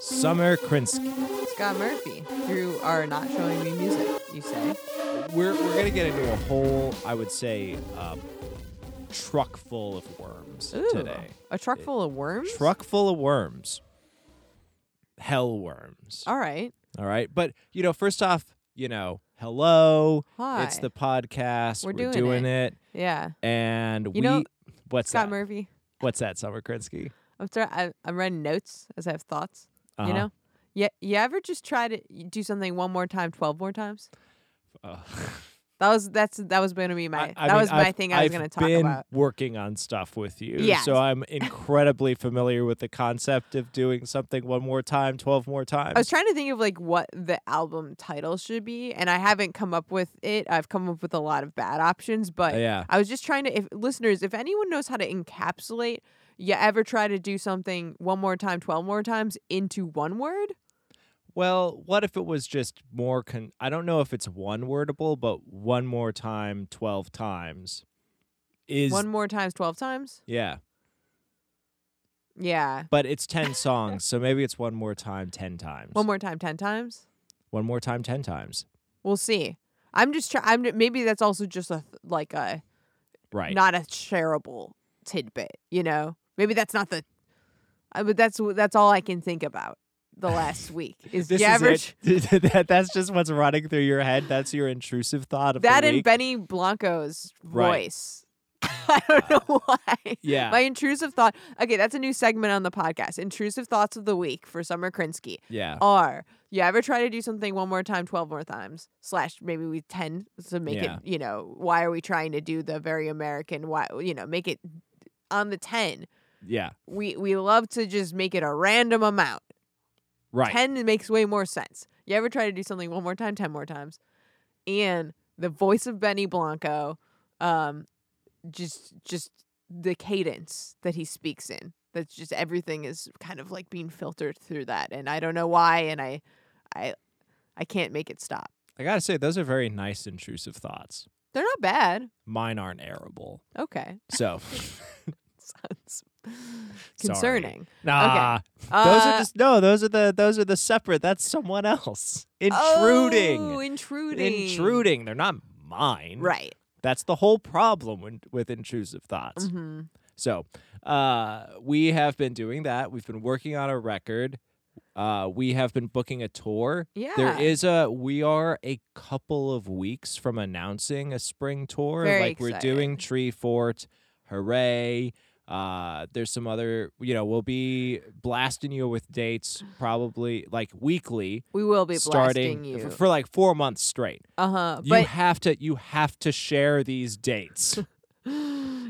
Summer Krinsky. Scott Murphy, you are not showing me music, you say. We're we're gonna get into a whole, I would say, um, truck full of worms Ooh, today. A truck full of worms? Truck full of worms. Hell worms. All right. All right. But, you know, first off, you know, hello. Hi. It's the podcast. We're We're, doing doing it. Yeah. And we know, what's Scott that? Murphy. What's that, Summer Krinsky? I'm sorry, I, I'm writing notes as I have thoughts. Uh-huh. You know? Yeah. You ever just try to do something one more time, twelve more times? Uh, That was that's that was going to be my I- I that mean, was my I've- thing I was going to talk been about. working on stuff with you. Yes. So I'm incredibly familiar with the concept of doing something one more time, 12 more times. I was trying to think of like what the album title should be, and I haven't come up with it. I've come up with a lot of bad options, but yeah. I was just trying to. If listeners, if anyone knows how to encapsulate, you ever try to do something one more time, twelve more times into one word? Well, what if it was just more con I don't know if it's one wordable, but one more time 12 times is one more times, twelve times. Yeah. Yeah. But it's 10 songs, so maybe it's one more time 10 times. One more time, ten times. One more time 10 times. We'll see. I'm just trying. I'm maybe that's also just a like a Right. not a shareable tidbit. You know, maybe that's not the. Uh, but that's that's all I can think about the last week is this the is average. it. that, that's just what's running through your head. That's your intrusive thought of That and. Benny Blanco's Right. voice. I don't know why. yeah. My intrusive thought. Okay, that's a new segment on the podcast. Intrusive thoughts of the week for Summer Krinsky yeah. are: you ever try to do something one more time, twelve more times? Slash maybe we ten to make Yeah. it. You know, why are we trying to do the very American? Why you know make it on the ten? Yeah. We we love to just make it a random amount. Right. 10 makes way more sense. You ever try to do something one more time, 10 more times? And the voice of Benny Blanco, um, just just the cadence that he speaks in. That's just everything is kind of like being filtered through that. And I don't know why and I I I can't make it stop. I got to say those are very nice intrusive thoughts. They're not bad. Mine aren't arable. Okay. So, Sounds sorry. concerning. Nah. those Uh, are just no, those are the those are the separate. That's someone else. Intruding. Oh, intruding. intruding. They're not mine. Right. That's the whole problem with, with intrusive thoughts. hmm So, uh, we have been doing that. We've been working on a record. Uh, we have been booking a tour. Yeah. There is a. We are a couple of weeks from announcing a spring tour. Very like we're doing. Treefort. Hooray! Uh, there's some other. You know, we'll be blasting you with dates probably like weekly, We will be starting blasting you. f- for like four months straight. Uh huh. You have to. You have to share these dates.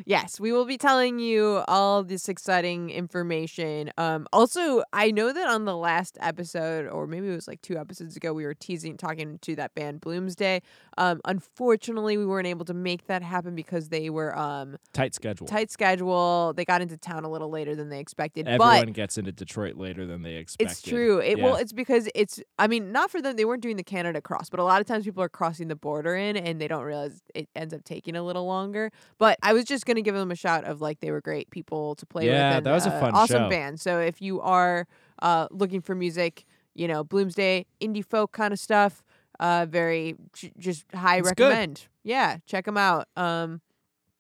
yes, we will be telling you all this exciting information. Um, also, I know that on the last episode, or maybe it was like two episodes ago, we were teasing, talking to that band Bloomsday. Um, unfortunately, we weren't able to make that happen because they were um Tight schedule. tight schedule. They got into town a little later than they expected. Everyone but gets into Detroit later than they expected. it's true. It well, it's because it's. I mean, not for them. They weren't doing the Canada cross, but a lot of times people are crossing the border in, and they don't realize it ends up taking a little longer. But I was just gonna give them a shout of like they were great people to play with. Yeah, that was a uh, fun awesome show. band. So if you are uh, looking for music, you know, Bloomsday indie folk kind of stuff, uh, very j- just high It's good. recommend. Yeah, check them out. Um,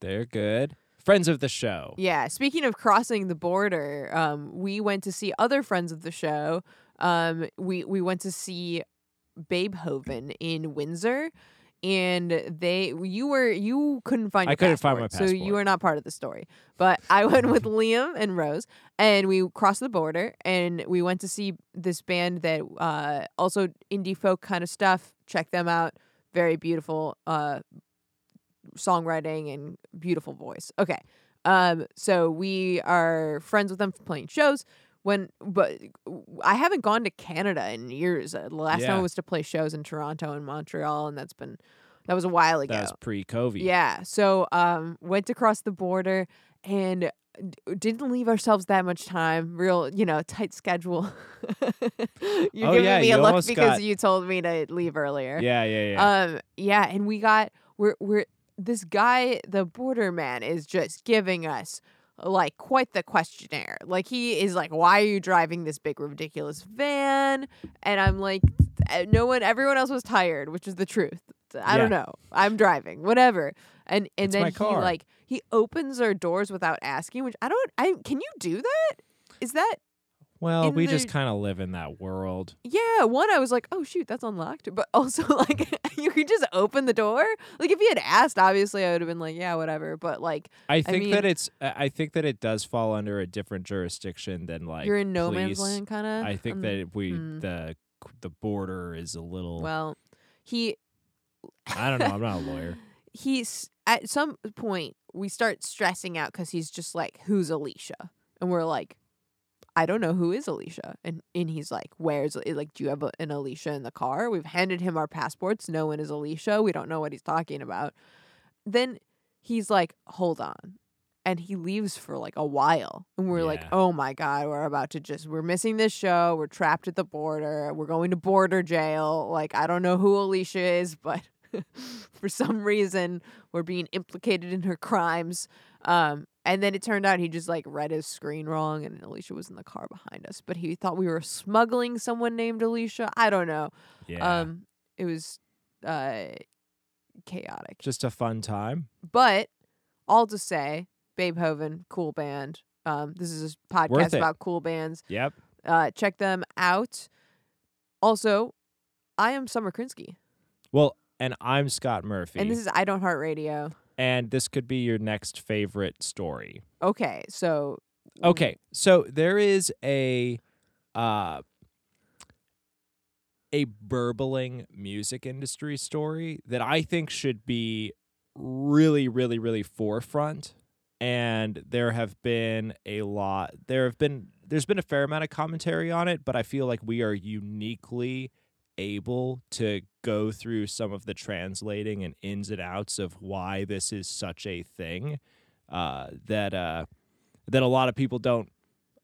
They're good. Friends of the show. yeah. Speaking of crossing the border, um, we went to see other friends of the show. Um, we we went to see Babehoven in Windsor, and they you were you couldn't find I couldn't find my passport, so you were not part of the story. But I went with Liam and Rose, and we crossed the border, and we went to see this band that uh, also indie folk kind of stuff. Check them out. Very beautiful. Uh, songwriting and beautiful voice. Okay. Um so we are friends with them from playing shows when but I haven't gone to Canada in years. Uh, The last time I was to play shows in Toronto and Montreal and that's been that was a while ago. That was pre-COVID. Yeah. So um went across the border and didn't leave ourselves that much time. Real, you know, tight schedule. You're Oh, giving yeah, me a look because got- you told me to leave earlier. Yeah, yeah, yeah. Um, yeah, and we got we're we're this guy, the border man, is just giving us like quite the questionnaire. Like he is like, "Why are you driving this big ridiculous van?" And I'm like, uh, "No one, everyone else was tired, which is the truth. I don't know. I'm driving, whatever." And and It's then he like he opens our doors without asking, which I don't. I can you do that? Is that Well, in we the- just kind of live in that world. yeah? One, I was like, "Oh shoot, that's unlocked," but also like you could just open the door. Like if he had asked, obviously I would have been like, "Yeah, whatever." But like I think that mean- it's. I I think that it does fall under a different jurisdiction than like. you're in no police. man's land, kind of. I think that we hmm. the the border is a little. Well, he I don't know. I'm not a lawyer. he's at some point we start stressing out because he's just like, "Who's Alicia?" And we're like, "I don't know who is Alicia." And and he's like, "Where's eh, like? Do you have a, an Alicia in the car?" We've handed him our passports. No one is Alicia. We don't know what he's talking about. Then he's like, "Hold on." And he leaves for like a while. And we're like, oh my God, we're about to just, we're missing this show. We're trapped at the border. We're going to border jail. Like, I don't know who Alicia is, but for some reason, we're being implicated in her crimes. Um, and then it turned out he just like read his screen wrong and Alicia was in the car behind us. But he thought we were smuggling someone named Alicia. I don't know. Yeah. Um, it was uh, chaotic. just a fun time. But all to say, Babehoven, cool band. Um, this is a podcast about cool bands. Yep. Uh, check them out. Also, I am Summer Krinsky, Well, and I'm Scott Murphy, and this is I Don't Heart Radio. And this could be your next favorite story. Okay, so Okay, so there is a uh a burbling music industry story that I think should be really really really forefront and there have been a lot there have been there's been a fair amount of commentary on it but I feel like we are uniquely able to go through some of the translating and ins and outs of why this is such a thing uh that uh that a lot of people don't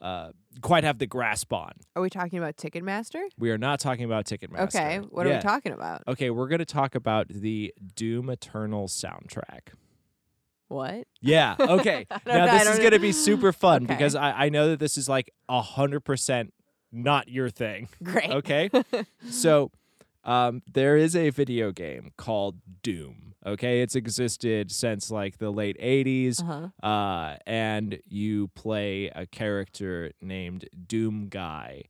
uh, quite have the grasp on. are we talking about Ticketmaster? We are not talking about Ticketmaster. Okay, what are we talking about? Okay, we're going to talk about the Doom Eternal soundtrack. What? Yeah. Okay. Now know, this is going to be super fun Okay. because I, I know that this is like a hundred percent not your thing. Great. Okay. so um, there is a video game called Doom. Okay, it's existed since like the late '80s. Uh-huh. uh, and you play a character named Doom Guy,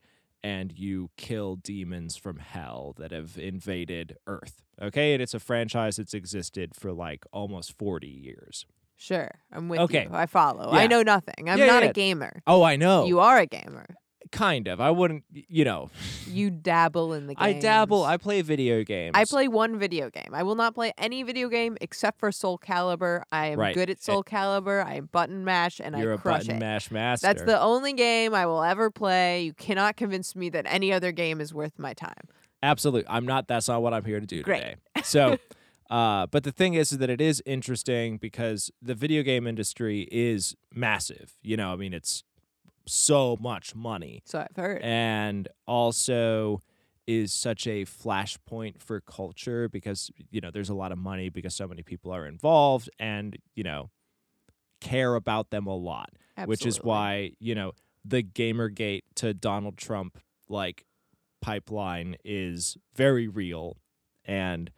and you kill demons from hell that have invaded Earth. Okay, and it's a franchise that's existed for like almost 40 years. Sure, I'm with Okay. you. I follow. Yeah. I know nothing. I'm Yeah, not yeah. a gamer. Oh, I know. You are a gamer. Kind of. I wouldn't, you know, You dabble in the I dabble. I play video games. I play one video game. I will not play any video game except for Soul Calibur. I am Right. good at Soul Calibur. I button mash and I You're I a crush button it. mash master. That's the only game I will ever play. You cannot convince me that any other game is worth my time. Absolutely. I'm not that's not what I'm here to do Great. today. So uh but the thing is, is that it is interesting because the video game industry is massive. You know, I mean it's so much money. So I've heard. And also is such a flashpoint for culture because you know there's a lot of money because so many people are involved and you know care about them a lot which is why you know the gamergate to donald trump like pipeline is very real and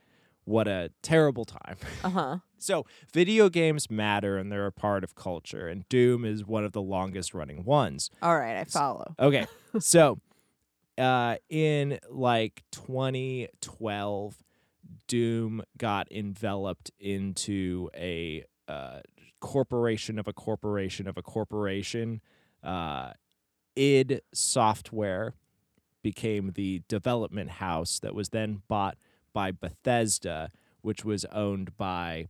what a terrible time Uh huh. So video games matter and they're a part of culture and doom is one of the longest running ones All right, I follow. okay so uh in like 2012 doom got enveloped into a uh corporation of a corporation of a corporation uh id software became the development house that was then bought by bethesda which was owned by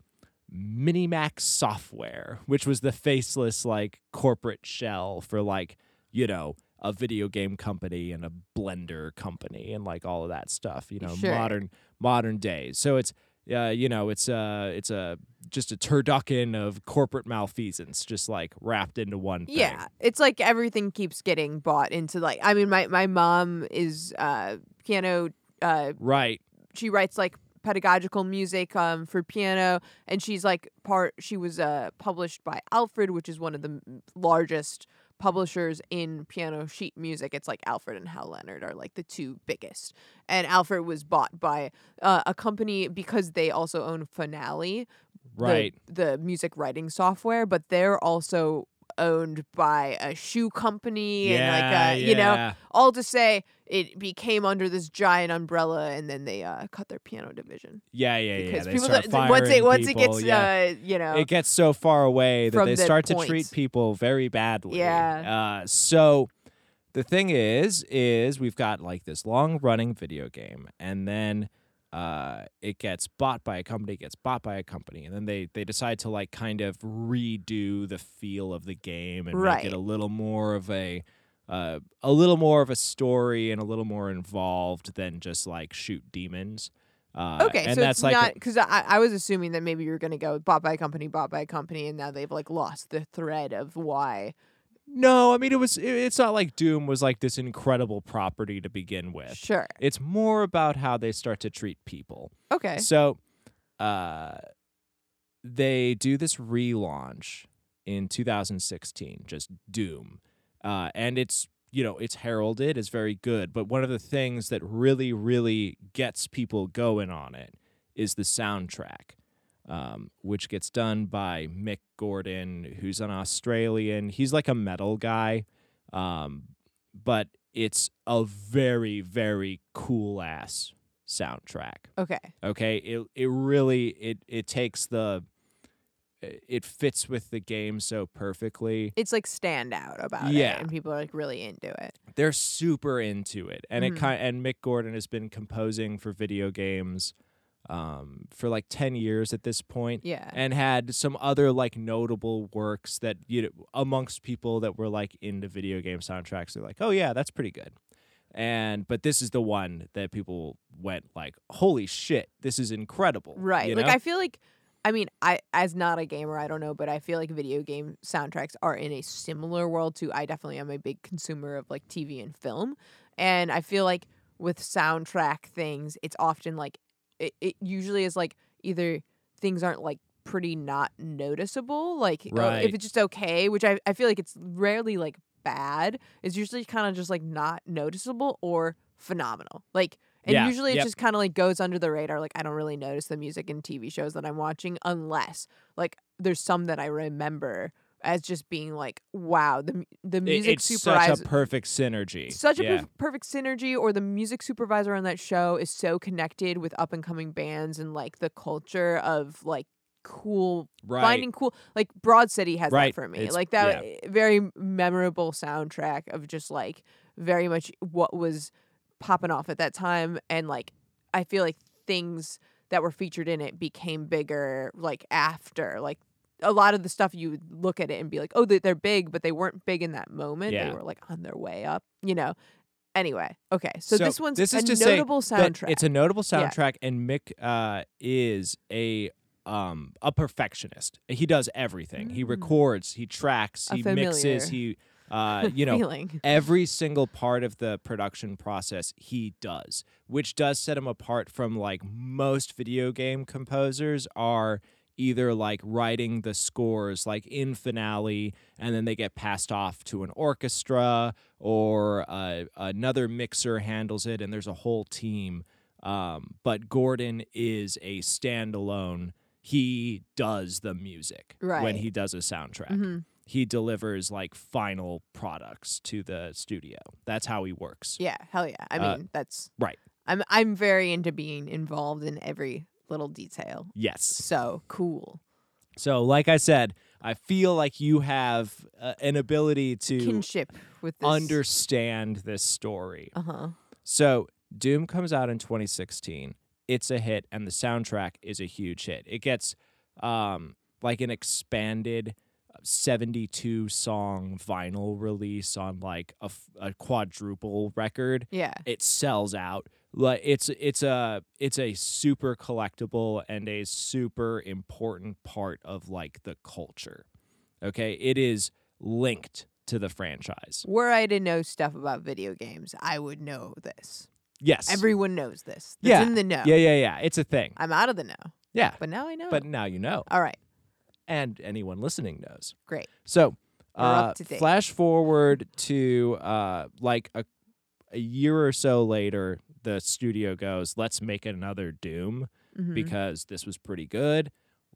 ZeniMax software which was the faceless like corporate shell for like you know a video game company and a blender company and like all of that stuff you know Sure. modern modern days so it's uh, you know it's uh it's a just a turducken of corporate malfeasance just like wrapped into one thing Yeah, it's like everything keeps getting bought into like. I mean, my my mom is uh piano. Uh, right she writes like pedagogical music um, for piano, and she's like part. She was uh, published by Alfred, which is one of the largest publishers in piano sheet music. It's like Alfred and Hal Leonard are like the two biggest, and Alfred was bought by uh, a company because they also own Finale, the- Right. the, music writing software, but they're also owned by a shoe company and like yeah, uh, you know all to say it became under this giant umbrella and then they uh, cut their piano division Yeah, yeah, yeah. because They people start once it once it gets yeah. uh, you know it gets so far away that they the start to treat people very badly. Yeah. Uh, so the thing is, is we've got like this long running video game, and then uh, it gets bought by a company, gets bought by a company, and then they they decide to like kind of redo the feel of the game and Right. make it a little more of a. Uh, a little more of a story and a little more involved than just like shoot demons. Uh, okay and so that's it's like not because I, I was assuming that maybe you're going to go bought by a company bought by a company and now they've like lost the thread of why No, I mean it was. It, it's not like Doom was like this incredible property to begin with. sure It's more about how they start to treat people. okay So, uh, they do this relaunch in 2016, just Doom, uh, and it's you know it's heralded as very good. But one of the things that really, really gets people going on it is the soundtrack. Um, which gets done by Mick Gordon, who's an Australian. He's like a metal guy, um, but it's a very, very cool ass soundtrack. okay Okay, it it really it it takes the it fits with the game so perfectly. it's like stand out about Yeah. it and people are like really into it They're super into it, and Mhm. it kind and Mick Gordon has been composing for video games um, for like ten years at this point. yeah and had some other like notable works that you know amongst people that were like into video game soundtracks they're like oh yeah that's pretty good and but this is the one that people went like holy shit this is incredible Right. you Like know? I feel like I mean, I as not a gamer, I don't know, but I feel like video game soundtracks are in a similar world to I definitely am a big consumer of like TV and film. And I feel like with soundtrack things, it's often like it, it usually is like either things aren't like pretty not noticeable, like uh, Right. if it's just okay, which I, I feel like it's rarely like bad. It's usually kind of just like not noticeable or phenomenal. Like and Yeah, usually it yep. just kind of like goes under the radar. Like I don't really notice the music in TV shows that I'm watching unless like there's some that I remember as just being like, wow, the the music it's supervisor. such a perfect synergy such a yeah. perf- perfect synergy, or the music supervisor on that show is so connected with up and coming bands and like the culture of like cool right finding cool like Broad City has Right. that for me. It's- like that eh, very memorable soundtrack of just like very much what was popping off at that time and like I feel like things that were featured in it became bigger like after like a lot of the stuff you would look at it and be like, oh, they- they're big, but they weren't big in that moment. They were like on their way up, you know. Anyway, okay, so, So this one's this is say notable soundtrack. it's a notable Yeah. soundtrack and mick uh, is a um a perfectionist he does everything he Mm. records he tracks A he mixes he uh you know feeling. every single part of the production process he does which does set him apart from like most video game composers are either like writing the scores like in finale and then they get passed off to an orchestra or uh, another mixer handles it and there's a whole team um, but gordon is a standalone he does the music when he does a soundtrack Mhm. he delivers like final products to the studio. That's how he works. Yeah, hell yeah. I mean, Uh, that's right. I'm I'm very into being involved in every little detail. Yes. So cool. So, like I said, I feel like you have uh, an ability to Kinship with this. understand this story. Uh huh. So, Doom comes out in 2016. It's a hit, and the soundtrack is a huge hit. It gets um, like an expanded 72 song vinyl release on like a quadruple record. Yeah. it sells out like it's it's a it's a super collectible and a super important part of like the culture okay it is linked to the franchise Were I to know stuff about video games, I would know this. Yes. Everyone knows this. That's Yeah. in the know. yeah, yeah, yeah. It's a thing. I'm out of the know, Yeah. but now I know. But now you know, all right, and anyone listening knows. great. So, uh, up to date. flash forward to uh, like a a year or so later, the studio goes, "Let's make another Doom Mhm. because this was pretty good.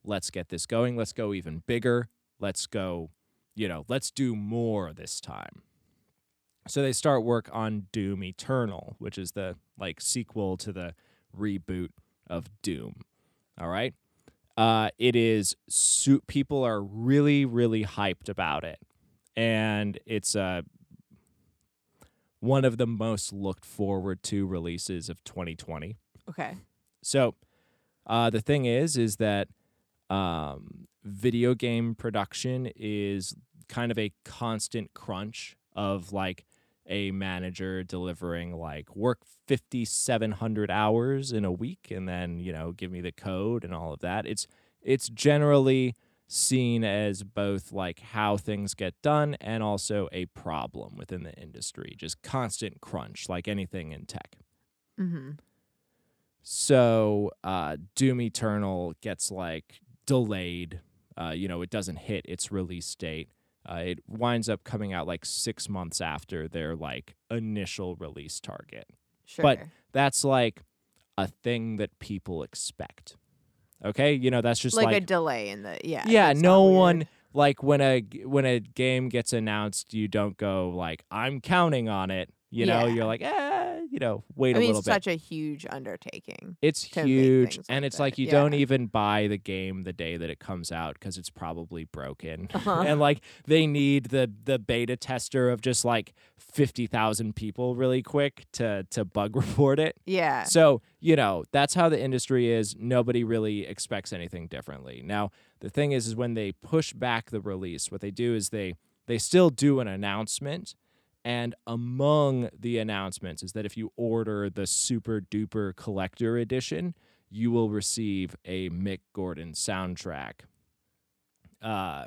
Let's get this going. Let's go even bigger. Let's go, you know, let's do more this time." So they start work on Doom Eternal, which is the like sequel to the reboot of Doom. All right. Uh, it is su- people are really really hyped about it, and it's uh, one of the most looked forward to releases of 2020. okay. So, uh, the thing is, is that um, video game production is kind of a constant crunch of like a manager delivering like work 5700 hours in a week and then you know give me the code and all of that it's it's generally seen as both like how things get done and also a problem within the industry just constant crunch like anything in tech Mm-hmm. so uh, Doom Eternal gets like delayed. Uh, you know, it doesn't hit its release date. Uh, it winds up coming out like six months after their like initial release target. Sure. But That's like a thing that people expect. Okay, you know that's just like, like, a delay in the yeah. yeah. No one like when a when a game gets announced, you don't go like I'm counting on it. You know, Yeah. you're like eh, you know, wait I a mean, little it's bit. such a huge undertaking. It's huge, and like it's that, like you don't even buy the game the day that it comes out because it's probably broken, Uh-huh. and like they need the the beta tester of just like fifty thousand people really quick to to bug report it. Yeah. So you know that's how the industry is. Nobody really expects anything differently. Now the thing is, is when they push back the release, what they do is they they still do an announcement. And among the announcements is that if you order the super duper collector edition, you will receive a Mick Gordon soundtrack. Uh,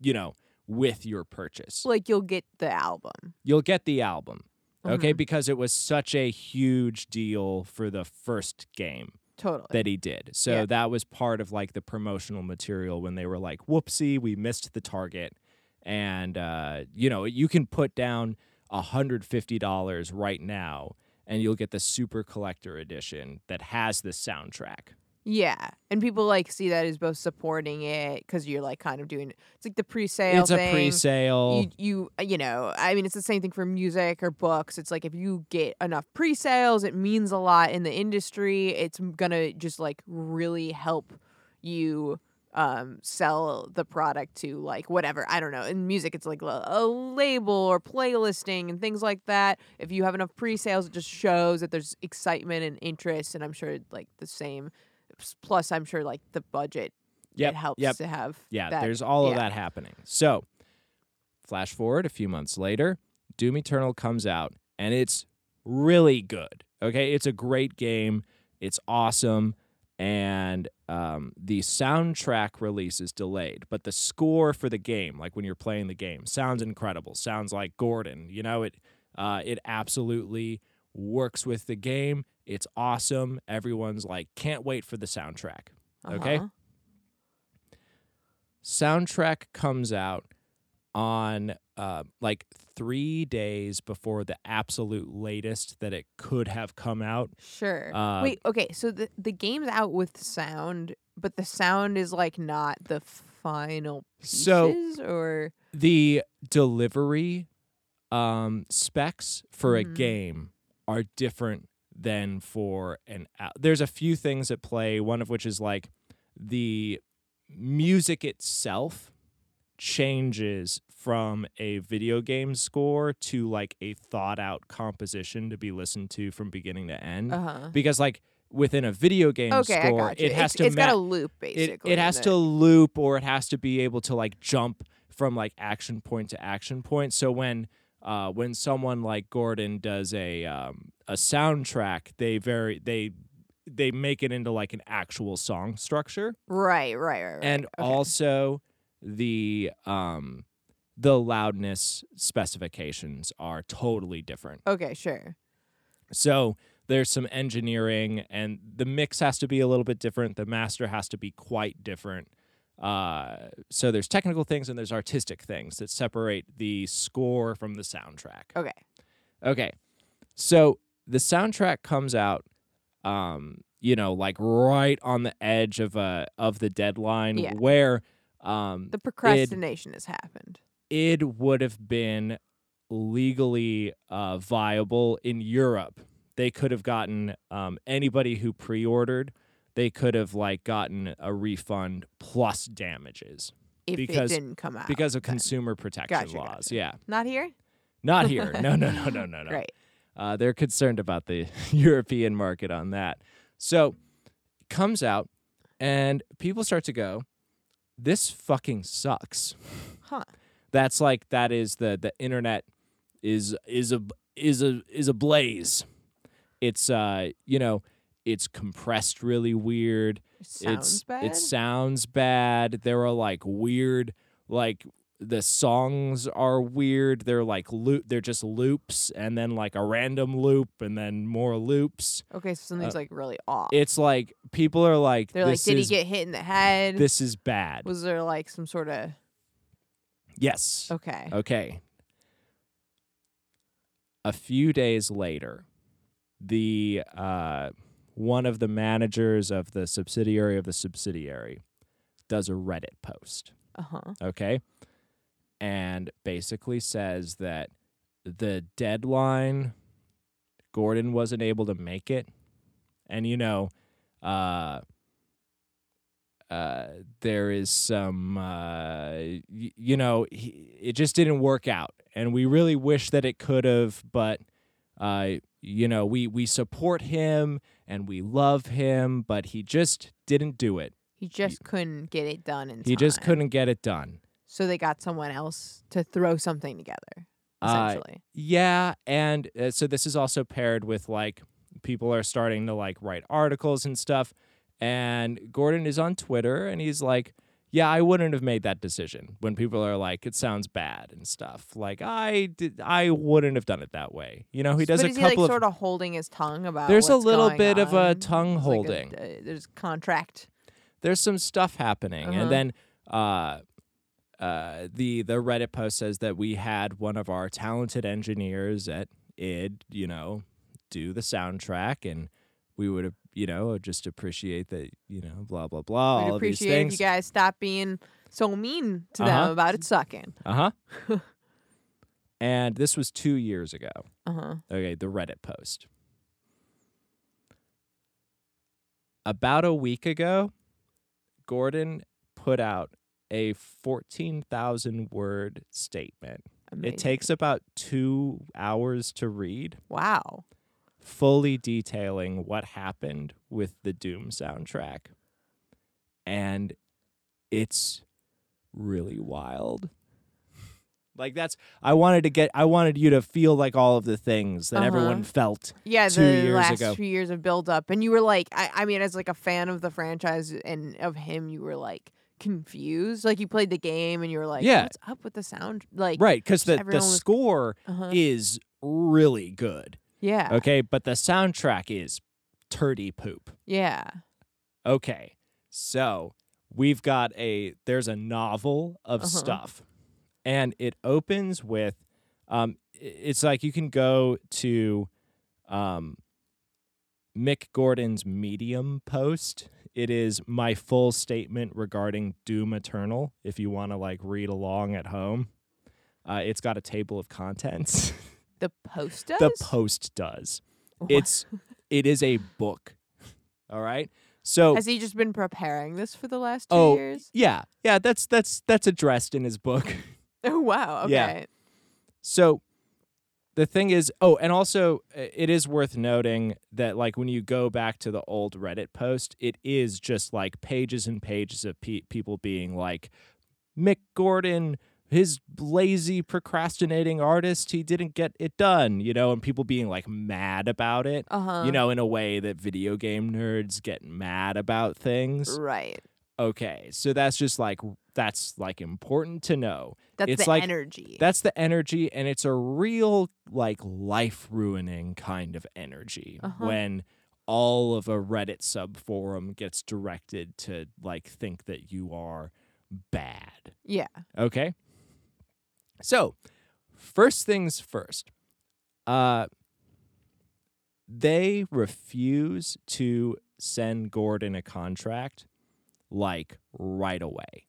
you know, with your purchase, like you'll get the album. you'll get the album. Okay, Mhm. because it was such a huge deal for the first game Totally. that he did. So Yeah. that was part of like the promotional material when they were like, "Whoopsie, we missed the target," and uh, you know you can put down hundred fifty dollars right now, and you'll get the super collector edition that has the soundtrack. yeah, and people like see that as both supporting it because you're like kind of doing it's like the pre-sale. it's a thing. pre-sale. You, you, uh, you know, I mean, it's the same thing for music or books. It's like if you get enough pre-sales, it means a lot in the industry. It's gonna just like really help you um sell the product to like whatever i don't know in music it's like a, a label or playlisting and things like that if you have enough pre-sales it just shows that there's excitement and interest and i'm sure like the same plus i'm sure like the budget Yep, it helps yep. to have Yeah, that- there's all of that happening. So, flash forward a few months later, Doom Eternal comes out and it's really good. Okay, it's a great game. It's awesome and um, the soundtrack release is delayed, but the score for the game, like when you're playing the game, sounds incredible. Sounds like Gordon. You know, it uh, it absolutely works with the game. It's awesome. Everyone's like, can't wait for the soundtrack. Okay. Uh-huh. soundtrack comes out on uh, like three days before the absolute latest that it could have come out. Sure. Uh, Wait, okay, so the the game's out with sound, but the sound is like not the final pieces So- or The delivery um, specs for a Mhm. game are different than for an. Al- There's a few things at play. One of which is like the music itself changes from a video game score to like a thought out composition to be listened to from beginning to end. uh-huh. because like within a video game Okay, score it has it's, to it's got a loop basically. it has that- to loop or it has to be able to like jump from like action point to action point so when uh, when someone like Gordon does a um, a soundtrack they very they they make it into like an actual song structure Right, right, right, right. and okay. also the um the loudness specifications are totally different Okay, sure. So there's some engineering, and the mix has to be a little bit different. The master has to be quite different. Uh, so there's technical things and there's artistic things that separate the score from the soundtrack. Okay. Okay. So the soundtrack comes out um you know like right on the edge of a of the deadline Yeah. where um The procrastination has happened. It would have been legally uh viable in Europe. They could have gotten um anybody who pre-ordered they could have like gotten a refund plus damages If because- it didn't come out. because of then. consumer protection Gotcha, laws. gotcha. Yeah. Not here? Not here. No, no, no, no, no, no. Great. Uh, they're concerned about the European market on that. So comes out, and people start to go, "This fucking sucks." Huh. That's like that is the the internet is is a is a is a blaze. It's uh you know it's compressed really weird. It sounds it's bad. it sounds bad. There are like weird like the songs are weird. They're like loop they're just loops and then like a random loop and then more loops. okay, so something's like really off. uh, It's like people are like They're like, did is he get hit in the head? this is bad. Was there like some sort of yes. okay? Okay. A few days later, the uh, one of the managers of the subsidiary of the subsidiary does a Reddit post. Uh huh. okay and basically says that the deadline gordon wasn't able to make it and you know uh uh there is some uh y- you know he, it just didn't work out and we really wish that it could have but uh you know we we support him and we love him but he just didn't do it He just couldn't get it done in he just time. couldn't get it done So they got someone else to throw something together. Uh, Essentially. Yeah, and uh, so this is also paired with like people are starting to like write articles and stuff. And Gordon is on Twitter and he's like, "Yeah, I wouldn't have made that decision." When people are like, "It sounds bad" and stuff, like I did, I wouldn't have done it that way. You know, he does but a couple like of sort of holding his tongue about? There's a little bit of a tongue There's like a- holding. uh, there's contract. there's some stuff happening Uh-huh. and then uh uh the the reddit post says that we had one of our talented engineers at id you know do the soundtrack and we would have you know just appreciate that you know blah blah blah We'd all of these appreciate if things you guys stop being so mean to Uh-huh. them about it sucking. uh-huh and this was two years ago Uh huh. Okay, the Reddit post. About a week ago, Gordon put out a 14,000 word statement. It takes about two hours to read, wow. Fully detailing what happened with the Doom soundtrack. And it's really wild. Like that's I wanted to get I wanted you to feel like all of the things that Uh-huh. everyone felt Yeah, two the years last ago. few years of build up, and you were like, I, I mean, as like a fan of the franchise and of him, you were like confused. Like you played the game, and you were like, Yeah. what's up with the sound? Like, Right, because the, the was- score uh-huh. is really good. Yeah, Okay, but the soundtrack is turdy poop. yeah, Okay, so we've got a there's a novel of Uh-huh. stuff, and it opens with, um, it's like you can go to, um, Mick Gordon's Medium post. It is my full statement regarding Doom Eternal. If you want to like read along at home, uh, it's got a table of contents. the post does. the post does. Wha- It's it is a book. All right. So Has he just been preparing this for the last two Oh, years? yeah, yeah, that's that's that's addressed in his book. Oh wow. Okay. Yeah. So the thing is, oh, and also uh, it is worth noting that like when you go back to the old Reddit post, it is just like pages and pages of pe- people being like Mick Gordon his lazy procrastinating artist he didn't get it done you know and people being like mad about it Uh huh. you know in a way that video game nerds get mad about things Right. Okay, so that's just like that's like important to know. That's It's the like- energy. That's the energy, and it's a real like life ruining kind of energy Uh-huh. when all of a Reddit sub forum gets directed to like think that you are bad. yeah. Okay. So, first things first. Uh they refuse to send Gordon a contract like right away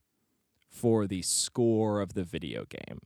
for the score of the video game.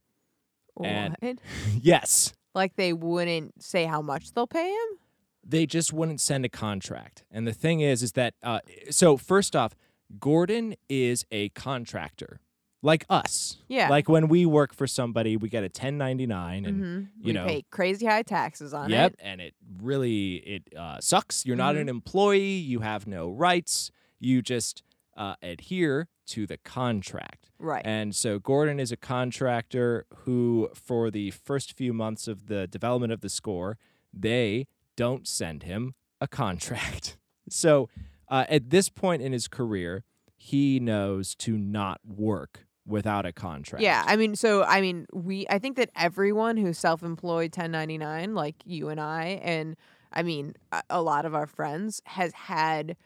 And- yes. Like they wouldn't say how much they'll pay him? They just wouldn't send a contract. And the thing is is that uh so first off, Gordon is a contractor like us. Yeah. Like when we work for somebody, we get a 1099 and hmm you we know- pay crazy high taxes on Yep, it. and it really it uh, sucks. You're not Mhm. an employee. You have no rights. You just uh, adhere to the contract. Right. And so Gordon is a contractor who, for the first few months of the development of the score, they don't send him a contract. So uh, at this point in his career, he knows to not work without a contract. Yeah, I mean, so I mean, we I think that everyone who's self-employed 1099 like you and I and I mean, a, lot of our friends has had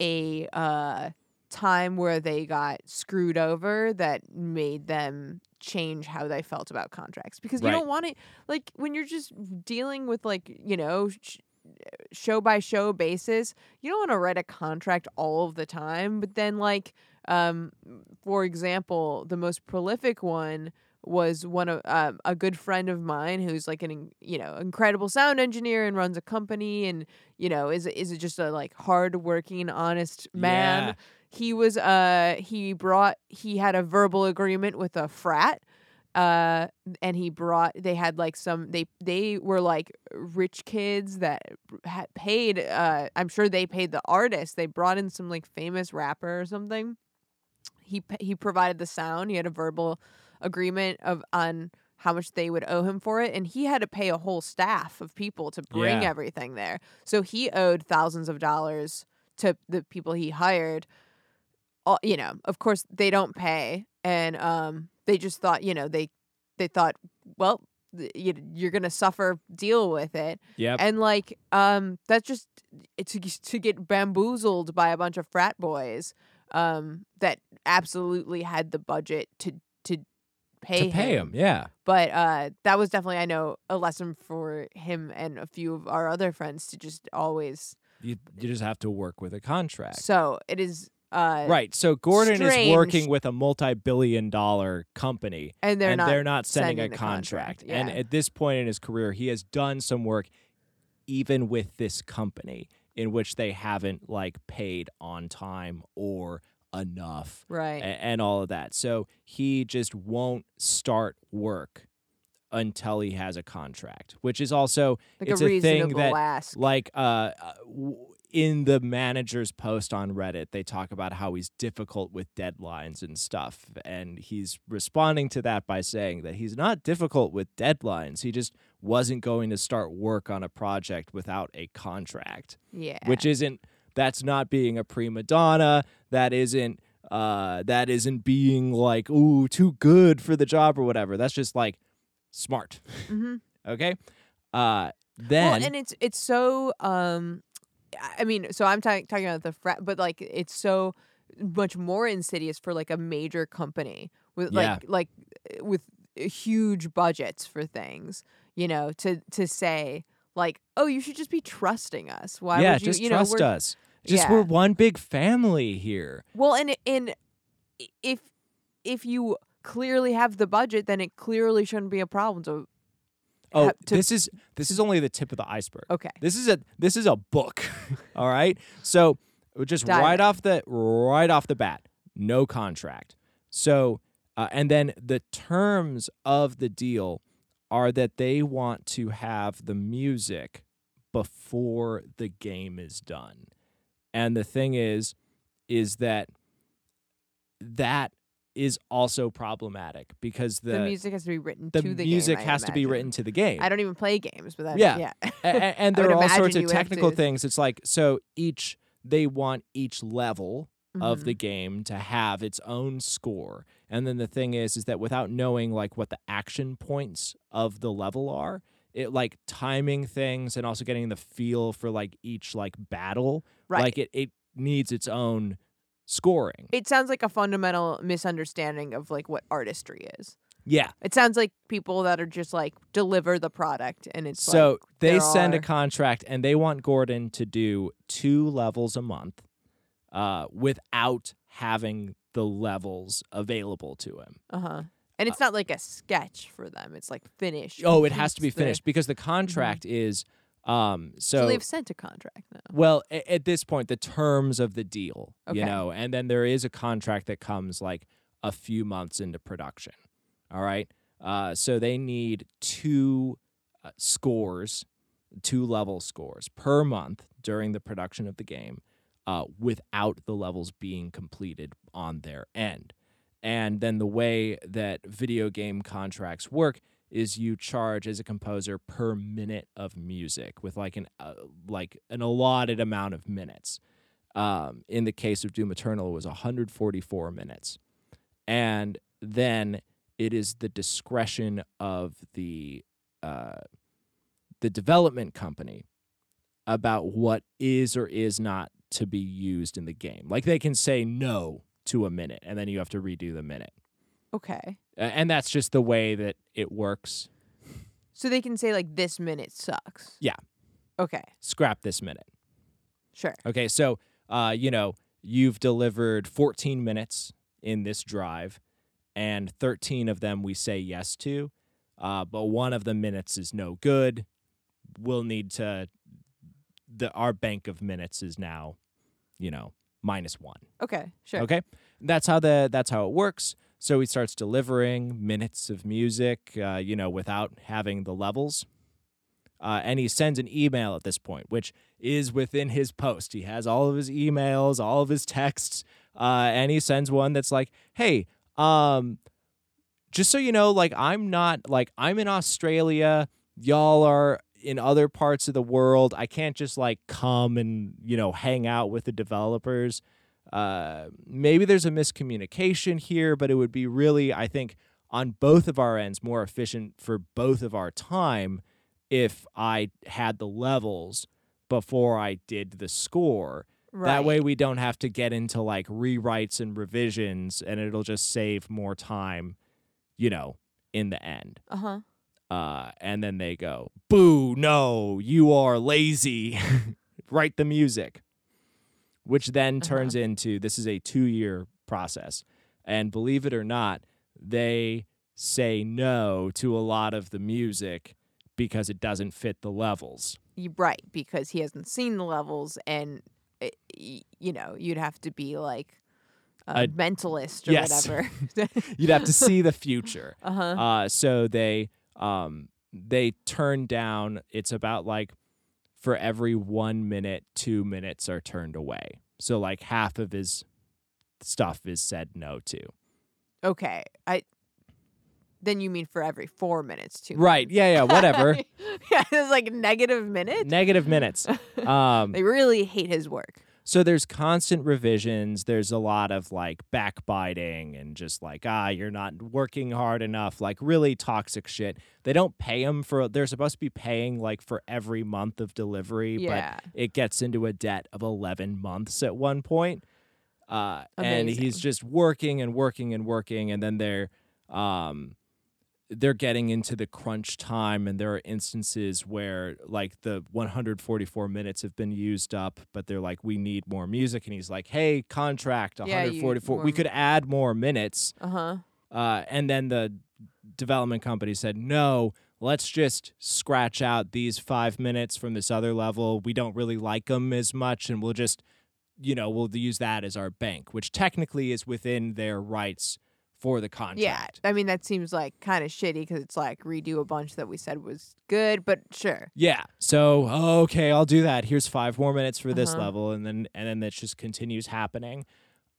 a uh time where they got screwed over that made them change how they felt about contracts because you don't want it like when you're just dealing with like, you know, sh- show by show basis, you don't want to write a contract all of the time, but then like um for example, the most prolific one was one of um, a good friend of mine who's like an you know incredible sound engineer and runs a company and you know is is just a like hardworking honest man. Yeah. He was uh he brought he had a verbal agreement with a frat uh and he brought they had like some they they were like rich kids that had paid uh i'm sure they paid the artist they brought in some like famous rapper or something he he provided the sound he had a verbal agreement of on how much they would owe him for it and he had to pay a whole staff of people to bring Yeah. everything there so he owed thousands of dollars to the people he hired all, you know of course they don't pay and um they just thought you know they they thought well you, you're gonna suffer deal with it Yep. and like um that's just to to get bamboozled by a bunch of frat boys um that absolutely had the budget to to pay to pay him. Yeah. but uh that was definitely i know a lesson for him and a few of our other friends to just always You, you just have to work with a contract. so it is uh Right. So Gordon is working with a multi-billion dollar company and they're and not they're not sending, sending a contract. contract, And at this point in his career, he has done some work even with this company in which they haven't like paid on time or enough right a- and all of that. So he just won't start work until he has a contract, which is also like it's a a thing reasonable that ask like uh uh, w- in the manager's post on reddit they talk about how he's difficult with deadlines and stuff and he's responding to that by saying that he's not difficult with deadlines. He just wasn't going to start work on a project without a contract yeah. which isn't that's not being a prima donna. That isn't uh that isn't being like ooh too good for the job or whatever. That's just like smart. Hmm okay? Uh then well, and it's it's so um, I- mean, so I'm ta- talking about the frat, but like it's so much more insidious for like a major company with Yeah. like like uh, with huge budgets for things, you know, to to say like, oh, you should just be trusting us. Why yeah, would you? just you know, trust us. Just Yeah. we're one big family here. Well, and and if if you clearly have the budget, then it clearly shouldn't be a problem. So Oh, to- this is this is only the tip of the iceberg. okay, This is a this is a book. all right. So just Dive right in. off the right off the bat, no contract. So uh, and then the terms of the deal are that they want to have the music before the game is done. And the thing is is that that is also problematic because the, the music has to be written the to the music game, I has to be written to the game. I don't even play games, but that, Yeah. yeah, A- a- and there are all sorts of you would have technical things. It's like so each they want each level of Mhm. the game to have its own score. And then the thing is is that without knowing like what the action points of the level are, it like timing things and also getting the feel for like each like battle, Right. like it it needs its own scoring. it sounds like a fundamental misunderstanding of like what artistry is. Yeah. It sounds like people that are just like deliver the product and it's So like they send a contract and they want Gordon to do two levels a month uh, without having the levels available to him. uh-huh. And it's not like a sketch for them. It's like finished. Oh, it has to be It's the- finished because the contract is um So, so, they've sent a contract now. well a- at this point the terms of the deal, you know, and then there is a contract that comes like a few months into production. All right? Uh so they need two uh, scores, two level scores per month during the production of the game uh without the levels being completed on their end. And then the way that video game contracts work is you charge as a composer per minute of music with like an uh, like an allotted amount of minutes. Um, in the case of Doom Eternal, it was 144 minutes, and then it is the discretion of the uh, the development company about what is or is not to be used in the game. Like they can say no to a minute, and then you have to redo the minute. Okay. Uh, and that's just the way that it works. So they can say like this minute sucks. Yeah. Okay. Scrap this minute. Sure. Okay, so uh, you know you've delivered 14 minutes in this drive, and 13 of them we say yes to, uh, but one of the minutes is no good. We'll need to. The our bank of minutes is now, you know, minus one. Okay. Sure. Okay, that's how the that's how it works. So he starts delivering minutes of music, uh, you know, without having the levels. Uh, and he sends an email at this point, which is within his post. He has all of his emails, all of his texts, uh, and he sends one that's like, "Hey, um, just so you know, like I'm not like I'm in Australia. Y'all are in other parts of the world. I can't just like come and you know hang out with the developers. Uh, maybe there's a miscommunication here, but it would be really, I think, on both of our ends, more efficient for both of our time if I had the levels before I did the score. Right. That way we don't have to get into like rewrites and revisions and it'll just save more time, you know, in the end. Uh huh. Uh, and then they go, boo, no, you are lazy. Write the music. Which then turns into this is a two year process. And believe it or not, they say no to a lot of the music because it doesn't fit the levels. Right because he hasn't seen the levels and it, you know you'd have to be like a, A- mentalist or yes. whatever. You'd have to see the future. uh huh. Uh, so they um, they turn down. It's about like for every one minute, two minutes are turned away. So like half of his stuff is said no to. Okay. I. Then you mean for every four minutes too? Right? Yeah, yeah. Whatever. yeah, it's like negative minutes. Negative minutes. Um, They really hate his work. So there's constant revisions. There's a lot of like backbiting and just like ah, you're not working hard enough. Like really toxic shit. They don't pay him for. They're supposed to be paying like for every month of delivery, but it gets into a debt of 11 months at one point. Uh, and he's just working and working and working. And then they're, um, they're getting into the crunch time. And there are instances where like the 144 minutes have been used up, but they're like, we need more music. And he's like, hey, contract Yeah, you- 144. more we could add more minutes. Uh huh. Uh, and then the development company said, no, let's just scratch out these five minutes from this other level. We don't really like them as much, and we'll just, you know, we'll use that as our bank, which technically is within their rights for the content. Yeah. I mean that seems like kind of shitty because it's like redo a bunch that we said was good, but sure. Yeah. So okay, I'll do that. Here's five more minutes for this Uh-huh. level, and then and then that just continues happening.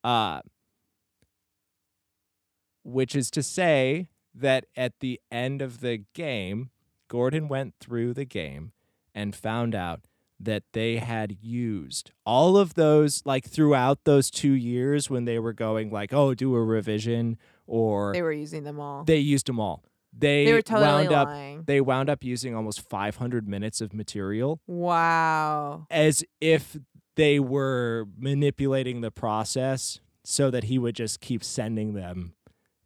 Uh which is to say that at the end of the game, Gordon went through the game and found out that they had used all of those like throughout those 2 years when they were going like oh do a revision or They were using them all. they used them all. They, They were totally wound up lying. they wound up using almost 500 minutes of material Wow. as if they were manipulating the process so that he would just keep sending them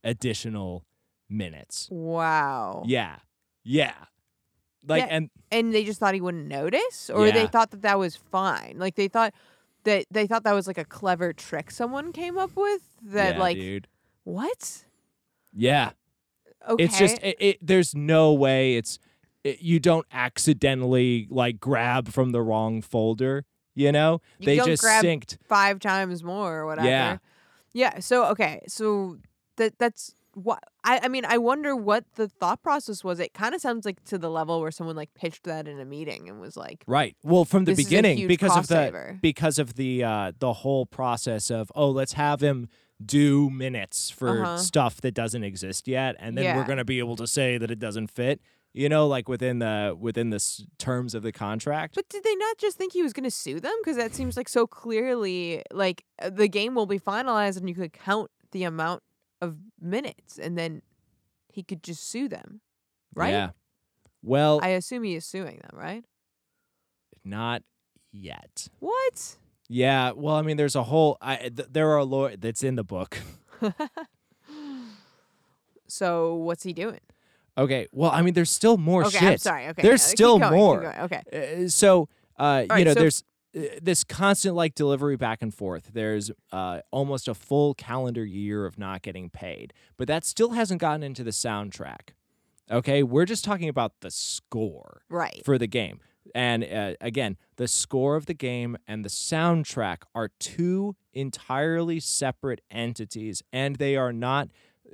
additional minutes. Wow. Yeah. Yeah. Like Yeah. and And they just thought he wouldn't notice, or they thought that that was fine. Like they thought that they thought that was like a clever trick someone came up with. That yeah, like dude. what? Yeah. Okay. It's just it, it there's no way it's it, you don't accidentally like grab from the wrong folder, you know? You they just synced. five times more or whatever. Yeah. Yeah. So okay. So that that's what I I mean I wonder what the thought process was. It kind of sounds like to the level where someone like pitched that in a meeting and was like, Right. Well, from the This is a beginning because of the saver. because of the uh the whole process of oh, let's have him do minutes for Uh-huh. stuff that doesn't exist yet and then we're going to be able to say that it doesn't fit, you know, like within the within the s- terms of the contract. But did they not just think he was going to sue them? Because that seems like so clearly like uh, the game will be finalized and you could count the amount of minutes and then he could just sue them, right? Yeah. Well, I assume he is suing them, right? not yet. What? Yeah, well, I mean, there's a whole. I th- there are a law that's in the book. So what's he doing? Okay, well, I mean, there's still more okay, shit. I'm sorry. Okay, There's yeah, still going, more. Okay. Uh, so, uh, you know, so- there's this constant like delivery back and forth. There's uh, almost a full calendar year of not getting paid, but that still hasn't gotten into the soundtrack. Okay, we're just talking about the score Right. for the game. And uh, again, the score of the game and the soundtrack are two entirely separate entities, and they are not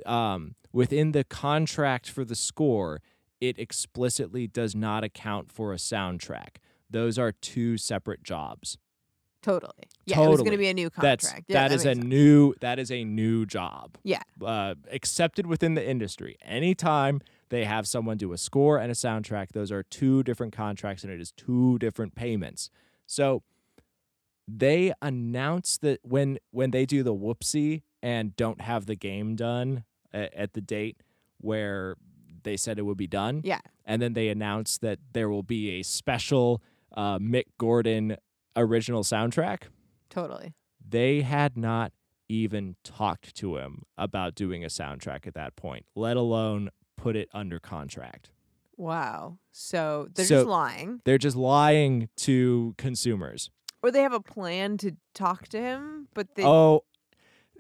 um, within the contract for the score. It explicitly does not account for a soundtrack. Those are two separate jobs. Totally. Yeah, it was going to be a new That's contract. yeah, that is a sense. new that is a new job. Yeah. Uh, accepted within the industry. Anytime they have someone do a score and a soundtrack, those are two different contracts and it is two different payments. So they announce that when when they do the whoopsie and don't have the game done at, at the date where they said it would be done, Yeah. and then they announce that there will be a special uh, Mick Gordon original soundtrack Totally. they had not even talked to him about doing a soundtrack at that point, let alone put it under contract. Wow. So they're So- just lying, They're just lying to consumers. or they have a plan to talk to him, but they. oh,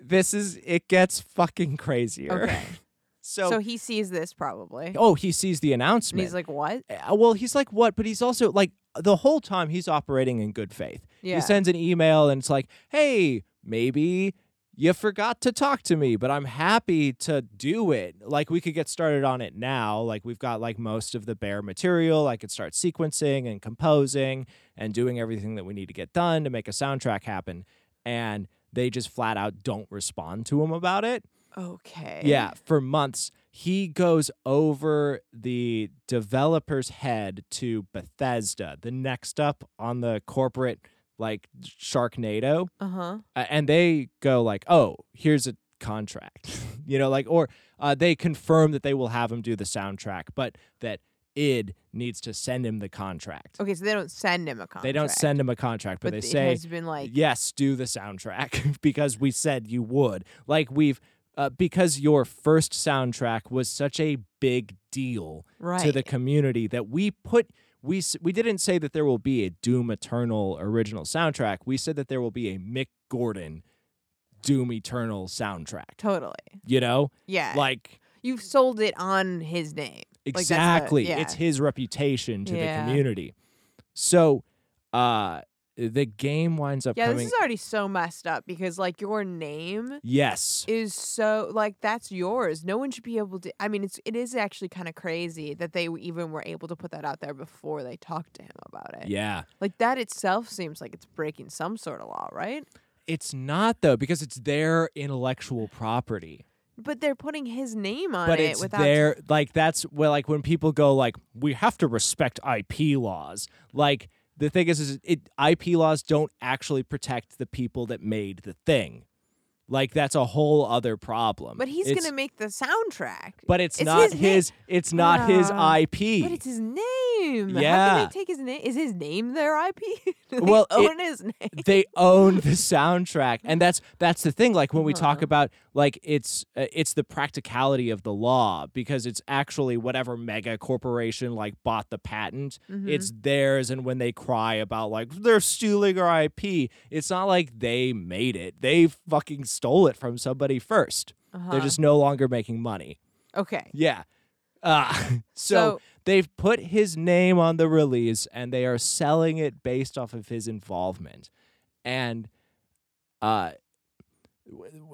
this is it gets fucking crazier. okay. So, So, he sees this probably, oh, he sees the and announcement. he's like, "What? Uh, well, he's like, what? But he's also like, the whole time he's operating in good faith. Yeah. He sends an email and it's like, hey, maybe you forgot to talk to me, but I'm happy to do it. Like, we could get started on it now. Like, we've got like most of the bare material. I could start sequencing and composing and doing everything that we need to get done to make a soundtrack happen. And they just flat out don't respond to him about it. Okay. Yeah, for months. He goes over the developer's head to Bethesda, the next up on the corporate like Sharknado, Uh huh. uh, and they go like, "Oh, here's a contract," you know, like, or uh, they confirm that they will have him do the soundtrack, but that id needs to send him the contract. Okay, so they don't send him a contract. They don't send him a contract, but, but they it say, has been like, yes, do the soundtrack because we said you would. Like we've uh, because your first soundtrack was such a big deal right. to the community that we put we we didn't say that there will be a Doom Eternal original soundtrack. We said that there will be a Mick Gordon Doom Eternal soundtrack. totally. You know, Yeah. like You've sold it on his name. Like, the- exactly, yeah. it's his reputation to Yeah. the community. So, uh, the game winds up Yeah, coming. this is already so messed up because like your name yes, is so like that's yours. No one should be able to. I mean, it's it is actually kind of crazy that they even were able to put that out there before they talked to him about it. yeah. Like that itself seems like it's breaking some sort of law, right? It's not though because it's their intellectual property. But they're putting his name on But it it's without. their like that's where like when people go like we have to respect IP laws. Like the thing is, is it IP laws don't actually protect the people that made the thing. Like that's a whole other problem. But he's It's- gonna make the soundtrack. But it's, it's not his his. It's not his Ah, IP. But it's his name. Yeah. How can they take his name? Is his name their IP? Well, it- own his name. they own the soundtrack and that's that's the thing like when we talk Uh-huh. about like it's uh, it's the practicality of the law because it's actually whatever mega corporation like bought the patent Mhm. it's theirs and when they cry about like they're stealing our IP it's not like they made it they fucking stole it from somebody 1st Uh-huh. they're just no longer making money okay. yeah uh, so So, they've put his name on the release and they are selling it based off of his involvement and uh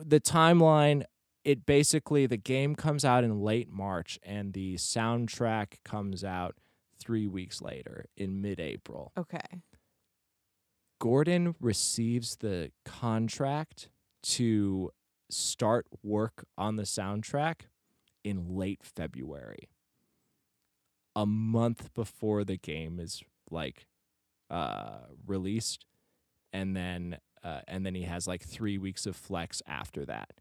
the timeline it basically the game comes out in late march and the soundtrack comes out three weeks later in mid-april okay. gordon receives the contract to start work on the soundtrack in late February. A month before the game is like uh released and then uh, and then he has like 3 weeks of flex after that.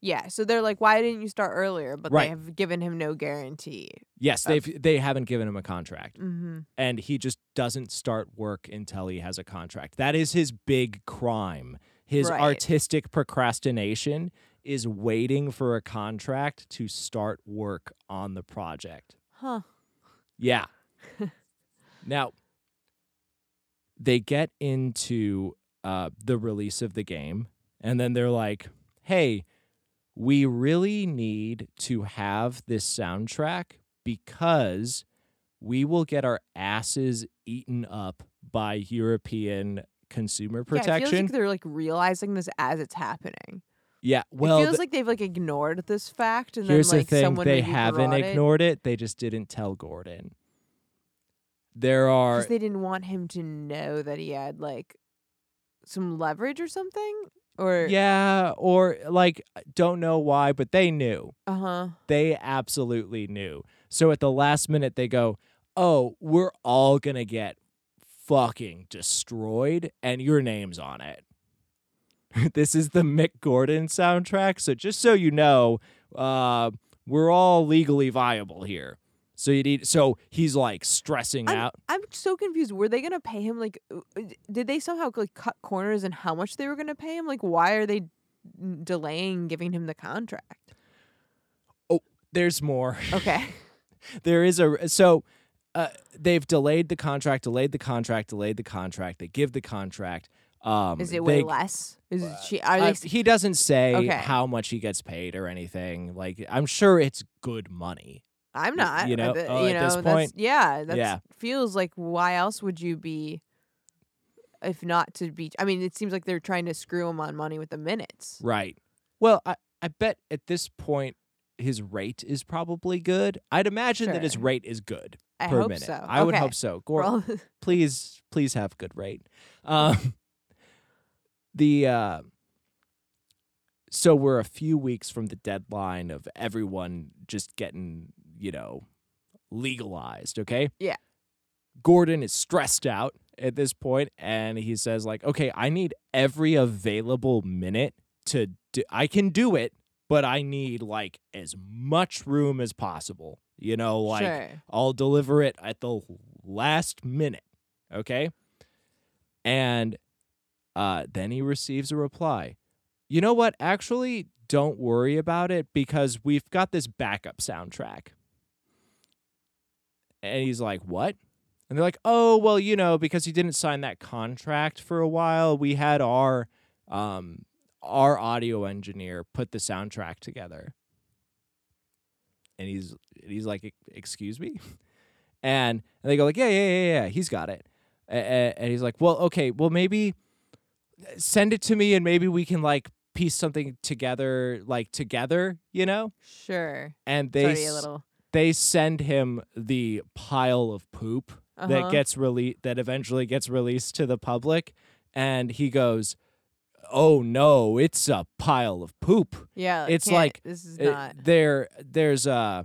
Yeah. So they're like, why didn't you start earlier? But Right. they have given him no guarantee. Yes, Of- they've they haven't given him a contract Mm-hmm. and he just doesn't start work until he has a contract. That is his big crime. His Right. artistic procrastination is waiting for a contract to start work on the project. Huh. Yeah. now, they get into uh, the release of the game, and then they're like, hey, we really need to have this soundtrack because we will get our asses eaten up by European consumer Yeah, it feels protection. like they're like realizing this as it's happening. Yeah, well, it feels th- like they've like ignored this fact, and here's then like the thing: someone they haven't brought it. ignored it. They just didn't tell Gordon. There are they didn't want him to know that he had like some leverage or something or Yeah, or like don't know why, but they knew. uh-huh They absolutely knew. So at the last minute they go, "Oh, we're all to get fucking destroyed and your name's on it." this is the Mick Gordon soundtrack, so just so you know, uh we're all legally viable here. So you need so he's like stressing I'm, out. I'm so confused were they gonna pay him like uh, uh, did they somehow like cut corners in how much they were gonna pay him like why are they delaying giving him the contract Oh, There's more. okay there is a so uh, they've delayed the contract, delayed the contract, delayed the contract. They give the contract. Um, is it way they- less is it che- are uh, they s- he doesn't say Okay. how much he gets paid or anything. Like I'm sure it's good money. I'm not you know, uh, oh, you at this know that's point? yeah that Yeah. feels like why else would you be if not to be i mean it seems like they're trying to screw him on money with the minutes Right. Well, I I bet at this point his rate is probably good. I'd imagine that his rate is good i per hope minute. so I would hope so. Gor- Well, please please have good rate um the uh so we're a few weeks from the deadline of everyone just getting you know legalized okay Yeah. gordon is stressed out at this point and he says like okay i need every available minute to do i can do it but i need like as much room as possible you know like sure I'll deliver it at the last minute. Okay. And uh, then he receives a reply. You know what? Actually, don't worry about it because we've got this backup soundtrack. And he's like, What? And they're like, Oh, well, you know, because he didn't sign that contract for a while, we had our um our audio engineer put the soundtrack together. And he's he's like, "E- "Excuse me," and, and they go like, "Yeah, yeah, yeah, yeah, he's got it." And he's like, "Well, okay, well maybe send it to me, and maybe we can like piece something together, like together, you know." sure And they sorry a little they send him the pile of poop uh-huh. that gets rele- that eventually gets released to the public, and he goes, "Oh no, it's a pile of poop." Yeah, It's like, this is It- not. there there's uh,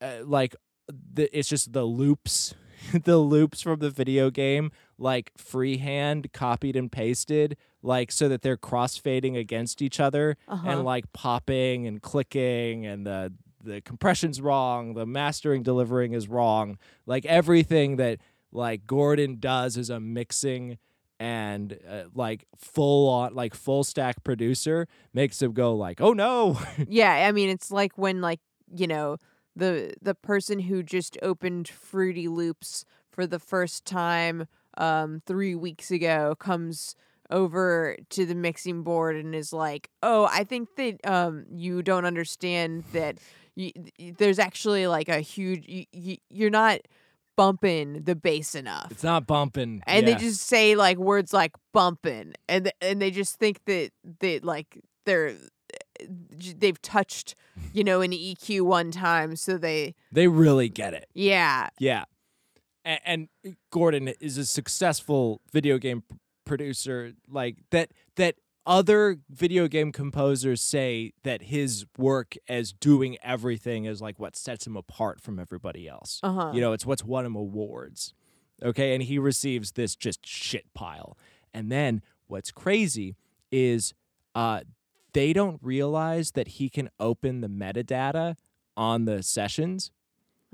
uh like the, it's just the loops the loops from the video game like freehand copied and pasted like so that they're crossfading against each other Uh-huh. and like popping and clicking and the the compression's wrong, the mastering delivering is wrong. Like everything that like Gordon does as a mixing and uh, like full on like full stack producer makes him go like, "Oh no." yeah, I mean it's like when like, you know, the the person who just opened Fruity Loops for the first time um 3 weeks ago comes over to the mixing board and is like, "Oh, I think that um you don't understand that y- y- there's actually like a huge y- y- you're not bumping the bass enough." It's not bumping. and Yeah. they just say like words like bumping and th- and they just think that that like they're they've touched you know an EQ one time so they they really get it. yeah Yeah. And, and Gordon is a successful video game producer like that that other video game composers say that his work as doing everything is like what sets him apart from everybody else. uh-huh You know, it's what's won him awards. Okay, and he receives this just shit pile. And then what's crazy is uh they don't realize that he can open the metadata on the sessions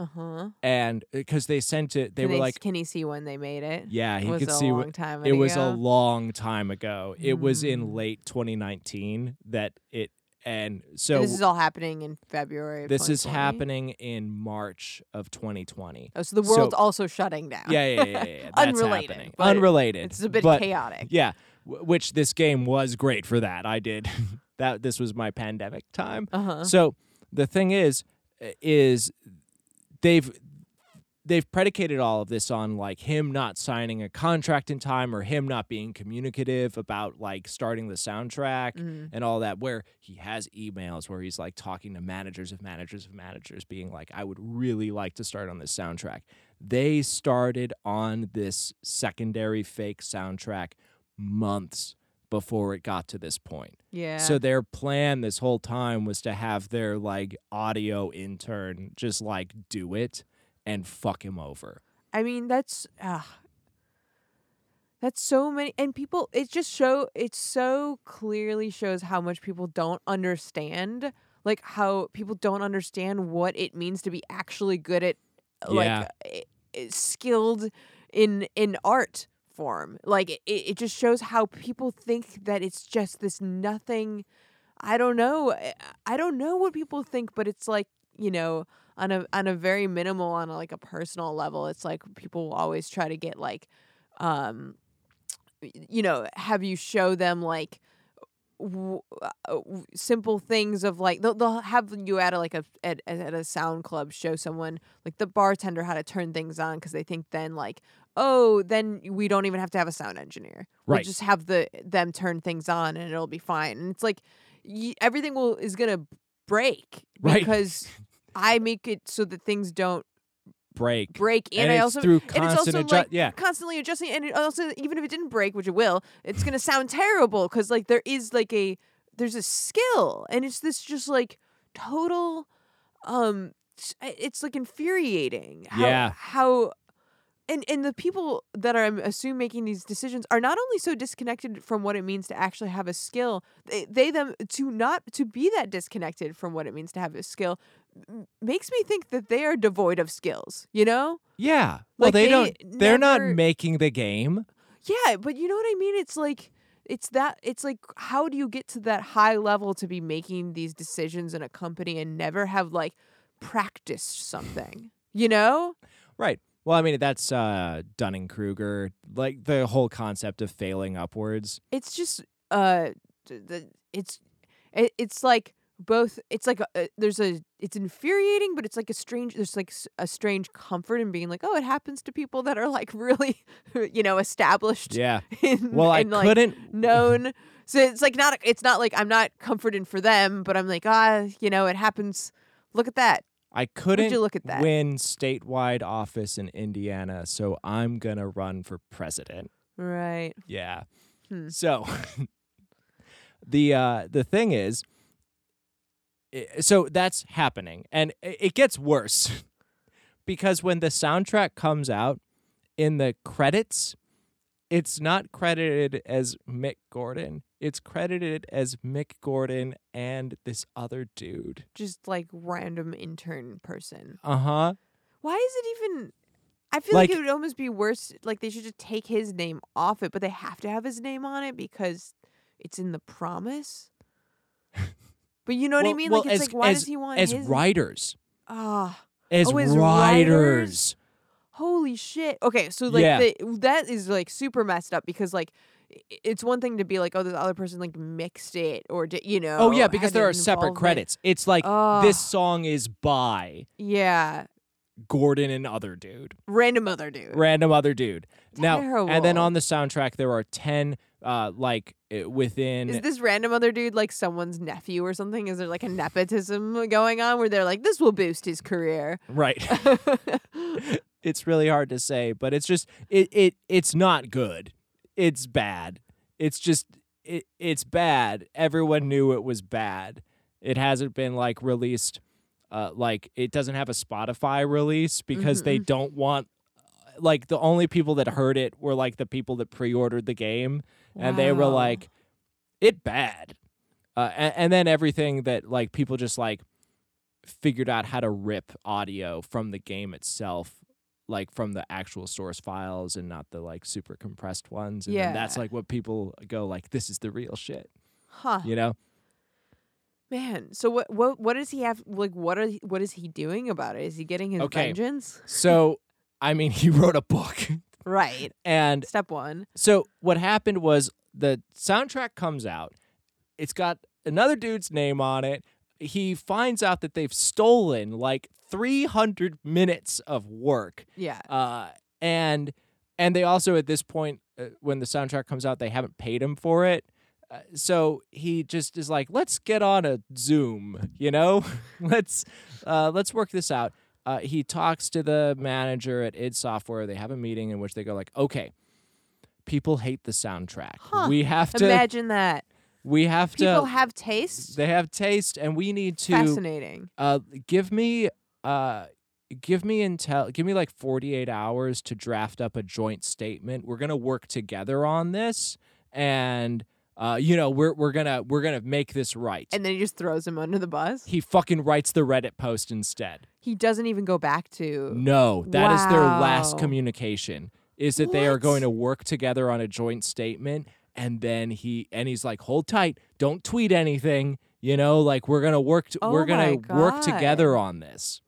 uh-huh. And because they sent it they can were like can he see when they made it? Yeah it he was could a see long time it was a long time ago. It was in Mm. late 2019 that it and And so this is all happening in February of this is happening in march of 2020 oh so the so- world's also shutting down. Yeah yeah yeah, yeah, yeah. That's Unrelated, happening. unrelated it's a bit but, chaotic. yeah w- which this game was great for that. I did. That this was my pandemic time. Uh-huh. So the thing is, is they've they've predicated all of this on like him not signing a contract in time or him not being communicative about like starting the soundtrack Mhm. and all that where he has emails where he's like talking to managers of managers of managers being like I would really like to start on this soundtrack. They started on this secondary fake soundtrack months before it got to this point. yeah So their plan this whole time was to have their like audio intern just like do it and fuck him over. I mean, that's uh, that's so many, and people. It just show. It so clearly shows how much people don't understand, like how people don't understand what it means to be actually good at, like, Yeah. i- i- skilled in in art Like it, it just shows how people think that it's just this nothing. I don't know. I- I don't know what people think, but it's like you know on a on a very minimal on a, like a personal level it's like people will always try to get like um you know have you show them like w- uh, w- simple things of like they'll, they'll have you at a like a at, at a sound club show someone like the bartender how to turn things on because they think then like oh then we don't even have to have a sound engineer we'll just have the them turn things on and it'll be fine and it's like y- everything will is gonna break Right. because I make it so that things don't Break. break, and, And I also through and it's also adju- like yeah. constantly adjusting, and it also even if it didn't break, which it will, it's gonna sound terrible because like there is like a there's a skill, and it's this just like total, um, it's like infuriating. How, Yeah. How. And, and the people that are, I assume, making these decisions are not only so disconnected from what it means to actually have a skill, they, they them to not to be that disconnected from what it means to have a skill makes me think that they are devoid of skills. You know? Yeah. Well, Like, they, they don't they're not making the game. Yeah, but you know what I mean? It's like it's that it's like how do you get to that high level to be making these decisions in a company and never have like practiced something? You know? Right. Well, I mean that's uh Dunning Kruger, like the whole concept of failing upwards. It's just uh the it's it's like both it's like a, uh, there's a it's infuriating but it's like a strange there's like a strange comfort in being like oh it happens to people that are like really you know established Yeah. in, Well, I in, like, couldn't known. So it's like not it's not like I'm not comforted for them, but I'm like, ah, you know, it happens. Look at that. I couldn't look at that? win statewide office in Indiana, so I'm going to run for president. Right. Yeah. Hmm. So the uh the thing is so that's happening and it gets worse because when the soundtrack comes out in the credits, it's not credited as Mick Gordon. It's credited as Mick Gordon and this other dude. Just like random intern person. Uh huh. Why is it even? I feel like, Like- it would almost be worse. Like they should just take his name off it, but they have to have his name on it because it's in the promise. but you know what I Well- mean? well, like it's as- like why as- does he want As his? writers. Ah, As Oh, as writers. writers? Holy shit. Okay, so like Yeah. the, that is like super messed up because like. It's one thing to be like, oh, this other person like mixed it, or you know. Oh yeah, because there are separate credits. It's like Ugh. this song is by Yeah, Gordon and other dude. random other dude. random other dude. Now, and then on the soundtrack, there are ten, uh, like uh, within. Is this random other dude like someone's nephew or something? Is there like a nepotism going on where they're like, this will boost his career? right. it's really hard to say, but it's just it it it's not good. It's bad. It's just it it's bad. Everyone knew it was bad. It hasn't been like released. Uh, like it doesn't have a Spotify release because they don't want. Like the only people that heard it were like the people that pre-ordered the game, and they were like, "It bad," uh, and, and then everything that like people just like figured out how to rip audio from the game itself, like from the actual source files and not the like super compressed ones, and then that's like what people go like, "This is the real shit," Huh. you know? Man, so what what what does he have like what are what is he doing about it? Is he getting his Okay. vengeance? So, I mean, he wrote a book, Right. and Step 1. So what happened was the soundtrack comes out. It's got another dude's name on it. He finds out that they've stolen like 300 minutes of work. Yeah. Uh, and and they also at this point uh, when the soundtrack comes out they haven't paid him for it. Uh, so he just is like, let's get on a Zoom, you know, let's uh, let's work this out. Uh, he talks to the manager at id Software. They have a meeting in which they go like, okay, people hate the soundtrack. Huh. We have to. Imagine that. We have to. People have taste. they have taste, and we need to Fascinating. uh, give me uh give me intel give me like 48 hours to draft up a joint statement we're gonna work together on this and uh you know we're we're gonna we're gonna make this right And then he just throws him under the bus. he fucking writes the reddit post instead He doesn't even go back to no that is their last communication is that they are going to work together on a joint statement and then he and he's like hold tight don't tweet anything you know like we're gonna work to, Oh we're gonna my work together on this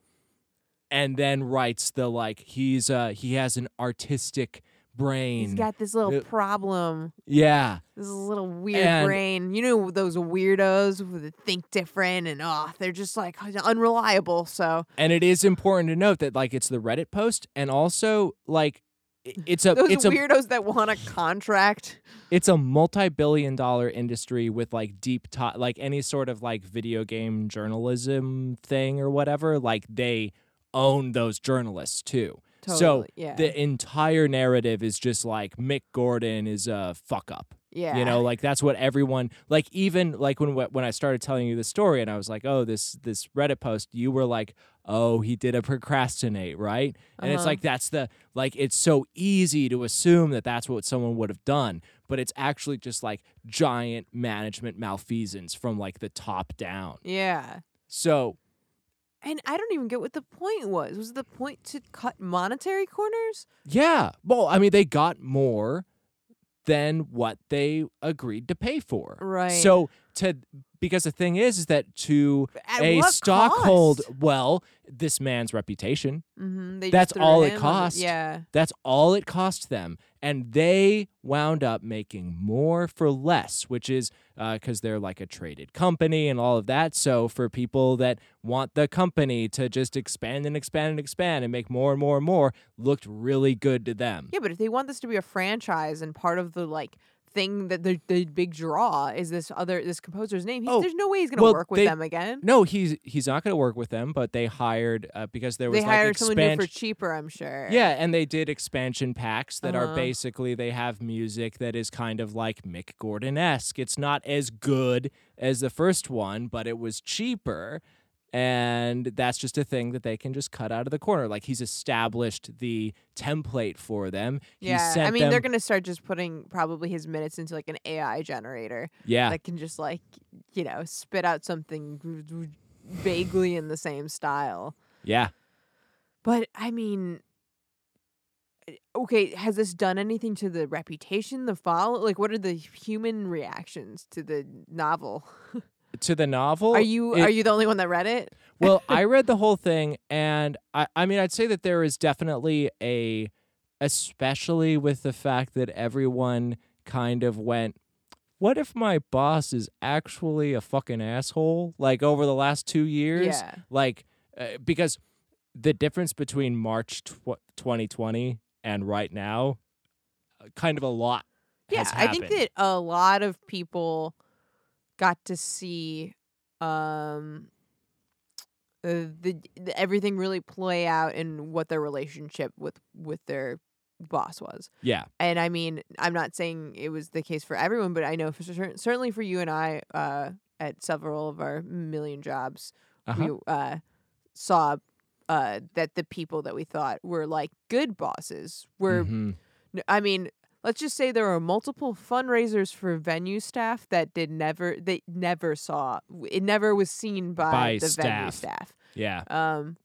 and then writes the like he's uh he has an artistic brain He's got this little Uh, problem. yeah This little weird And- brain. You know those weirdos who think different and oh, they're just like unreliable. So and it is important to note that like it's the reddit post and also like it's a those it's a weirdos that want a contract. it's a multi-billion dollar industry with like deep to- like any sort of like video game journalism thing or whatever like they own those journalists too so yeah. the entire narrative is just like mick gordon is a fuck up Yeah. you know like that's what everyone like even like when when i started telling you the story and i was like oh this this reddit post you were like oh he did a procrastinate right and it's Uh-huh. like that's the like it's so easy to assume that that's what someone would have done but it's actually just like giant management malfeasance from like the top down Yeah. so And I don't even get what the point was. Was the point to cut monetary corners? yeah well i mean they got more than what they agreed to pay for Right. so to because the thing is is that to At a what stockhold cost? well this man's reputation Mm-hmm. They That's just threw all it him on cost. Yeah. that's all it cost them and they wound up making more for less which is because they're like a traded company and all of that so for people that want the company to just expand and expand and expand and make more and more and more looked really good to them Yeah, but if they want this to be a franchise and part of the like thing that the the big draw is this other this composer's name, he, Oh, there's no way he's gonna well, work with they- them again. no he's he's not going to work with them but they hired uh, because there was They like hired someone new for cheaper, I'm sure. Yeah, and they did expansion packs that are Uh-huh. basically they have music that is kind of like Mick Gordon esque. It's not as good as the first one, but it was cheaper. And that's just a thing that they can just cut out of the corner. Like he's established the template for them. He Yeah, I mean them, they're gonna start just putting probably his minutes into like an AI generator yeah, that can just like you know spit out something vaguely in the same style. yeah. But I mean, okay, has this done anything to the reputation, the follow? Like, what are the human reactions to the novel? To the novel, Are you it- are you the only one that read it? well, I read the whole thing, and I, I mean, I'd say that there is definitely a, especially with the fact that everyone kind of went, what if my boss is actually a fucking asshole? Like over the last two years, Yeah. like uh, because the difference between March tw- 2020 and right now, uh, kind of a lot. Yeah, I think that a lot of people got to see um uh, the, the everything really play out in what their relationship with with their boss was. yeah, And I mean, I'm not saying it was the case for everyone, but I know for certain, certainly for you and I uh at several of our million jobs, uh-huh. we uh saw uh that the people that we thought were like good bosses were Mhm. N- I mean, let's just say there are multiple fundraisers for venue staff that did never they never saw it never was seen by, By the venue staff. staff yeah. um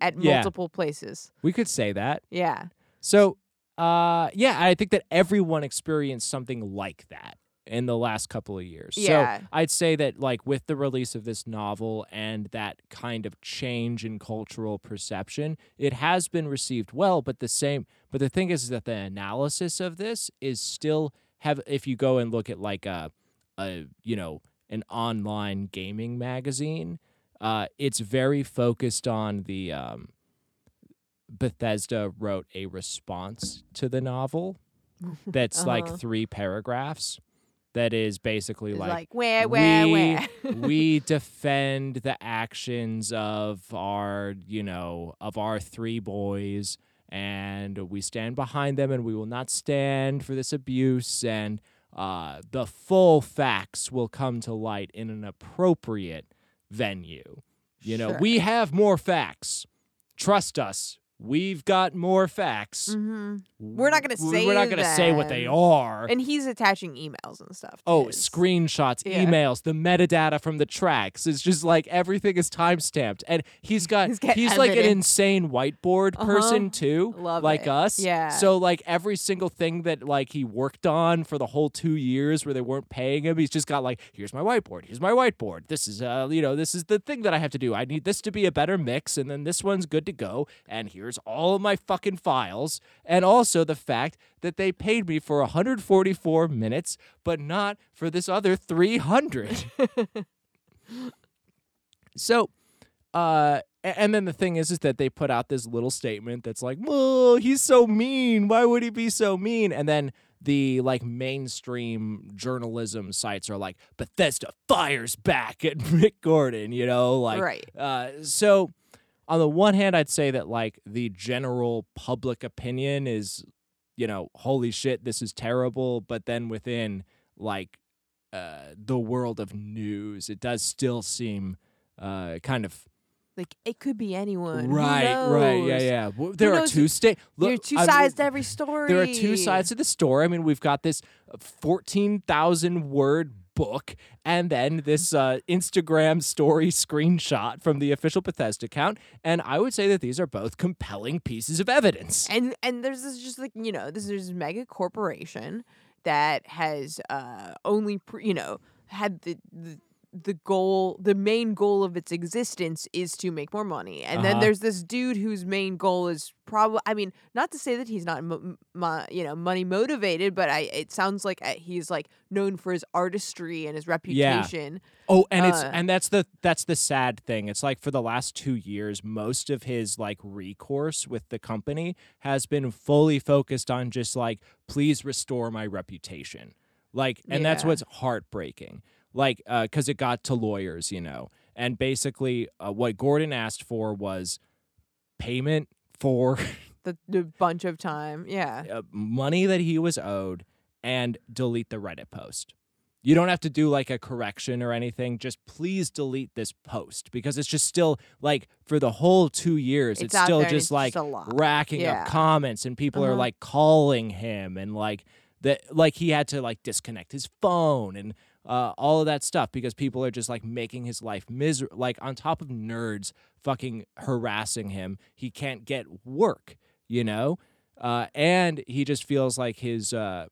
at Yeah. multiple places. We could say that. Yeah. So, uh, yeah, I think that everyone experienced something like that in the last couple of years. Yeah. So I'd say that, like, with the release of this novel and that kind of change in cultural perception, it has been received well. But the same, but the thing is that the analysis of this is still have. If you go and look at like a, a you know, an online gaming magazine, uh, it's very focused on the um, Bethesda wrote a response to the novel that's Uh-huh. like three paragraphs that is basically like, like, where where we, where? we defend the actions of our you know of our three boys and we stand behind them and we will not stand for this abuse and uh, the full facts will come to light in an appropriate venue. You know Sure. we have more facts. Trust us we've got more facts hmm We're not gonna say we're not gonna say what they are And he's attaching emails and stuff. Oh, his- screenshots, Yeah. emails, the metadata from the tracks. It's just like everything is time stamped. And he's got He's got like an insane whiteboard Uh-huh. person too. Love like it. us. Yeah. So like every single thing that like he worked on for the whole two years where they weren't paying him, he's just got like, here's my whiteboard, here's my whiteboard. This is uh, you know, this is the thing that I have to do. I need this to be a better mix, and then this one's good to go. And here's all of my fucking files. And also the fact that they paid me for 144 minutes, but not for this other 300. so, uh, and then the thing is, is that they put out this little statement that's like, "Well, he's so mean. Why would he be so mean?" And then the like mainstream journalism sites are like, "Bethesda fires back at Mick Gordon," you know, like, right. uh, so on the one hand, I'd say that like the general public opinion is, you know, holy shit, this is terrible. But then within like uh, the world of news, it does still seem uh, kind of Like it could be anyone. Right, right, yeah, yeah. W- There are two sta- There are look, two sides to every story. there are two sides to the story. I mean, we've got this 14,000 word book and then this uh, Instagram story screenshot from the official Bethesda account. And I would say that these are both compelling pieces of evidence. and and there's this just like you know this is mega corporation that has uh only pr- you know had the, the the goal the main goal of its existence is to make more money and then Uh-huh. there's this dude whose main goal is probably i mean not to say that he's not mo- mo- you know money motivated but i it sounds like uh, he's like known for his artistry and his reputation Oh, and it's Uh, and that's the that's the sad thing. It's like for the last 2 years most of his like recourse with the company has been fully focused on just like please restore my reputation. Like and that's what's heartbreaking. Like uh cuz it got to lawyers, you know. And basically uh, what Gordon asked for was payment for the, the bunch of time yeah uh, money that he was owed and delete the Reddit post. You don't have to do like a correction or anything. Just please delete this post because it's just still like for the whole two years, it's, out still there and just it's like a lot. racking Yeah. up comments and people are Uh-huh. like calling him and like that like he had to like disconnect his phone and uh, all of that stuff because people are just like making his life miserable like on top of nerds fucking harassing him he can't get work you know uh, and he just feels like his uh,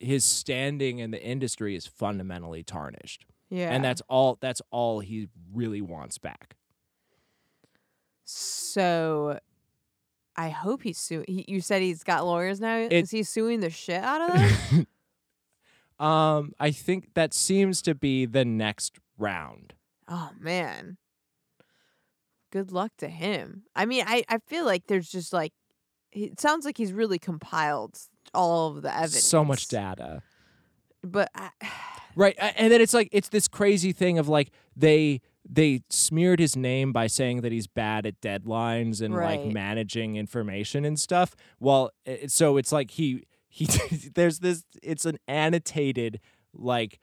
his standing in the industry is fundamentally tarnished Yeah. and that's all that's all he really wants back so. I hope he's suing. He, you said he's got lawyers now. It- Is he suing the shit out of them? um i think that seems to be the next round oh man. Good luck to him. I mean, I I feel like there's just like it sounds like he's really compiled all of the evidence. so much data But I, Right, and then it's like it's this crazy thing of like they they smeared his name by saying that he's bad at deadlines and like managing information and stuff. Well, it, eh, eh, so it's like he he there's this it's an annotated like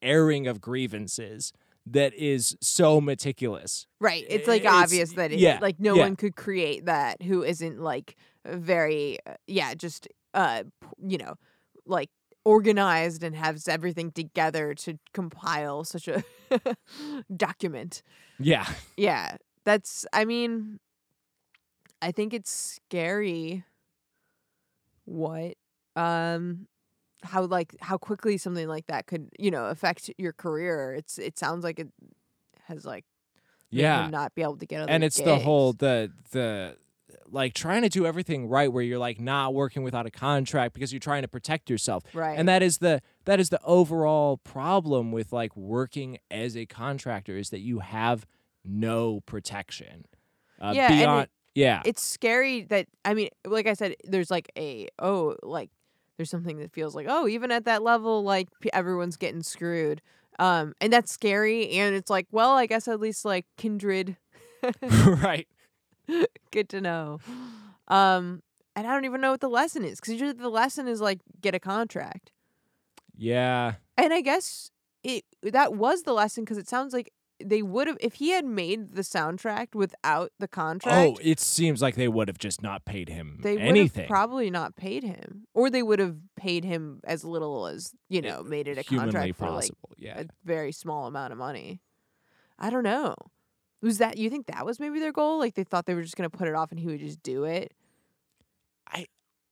airing of grievances that is so meticulous. right, it's like It's- obvious that it, yeah, like no yeah. one could create that who isn't like very uh, yeah, just uh you know, like organized and has everything together to compile such a document. Yeah. Yeah, that's. I mean, I think it's scary. What, um, how like how quickly something like that could you know affect your career. It's it sounds like it has like Yeah. not be able to get other and it's the whole the the like trying to do everything right where you're like not working without a contract because you're trying to protect yourself right and that is the that is the overall problem with like working as a contractor is that you have no protection uh, Yeah, and it- beyond yeah it's scary that I mean, like I said, there's like a oh, like there's something that feels like oh, even at that level, like everyone's getting screwed, um, and that's scary. And it's like, well, I guess at least like kindred, right good to know. Um, and I don't even know what the lesson is because usually the lesson is like get a contract, yeah and I guess it that was the lesson because it sounds like they would have if he had made the soundtrack without the oh, contract. oh it seems like they would have just not paid him they anything probably not paid him, or they would have paid him as little as you eh, know, made it a contract for like possible yeah a very small amount of money. I don't know. Was that you think that was maybe their goal? Like they thought they were just gonna put it off and he would just do it. i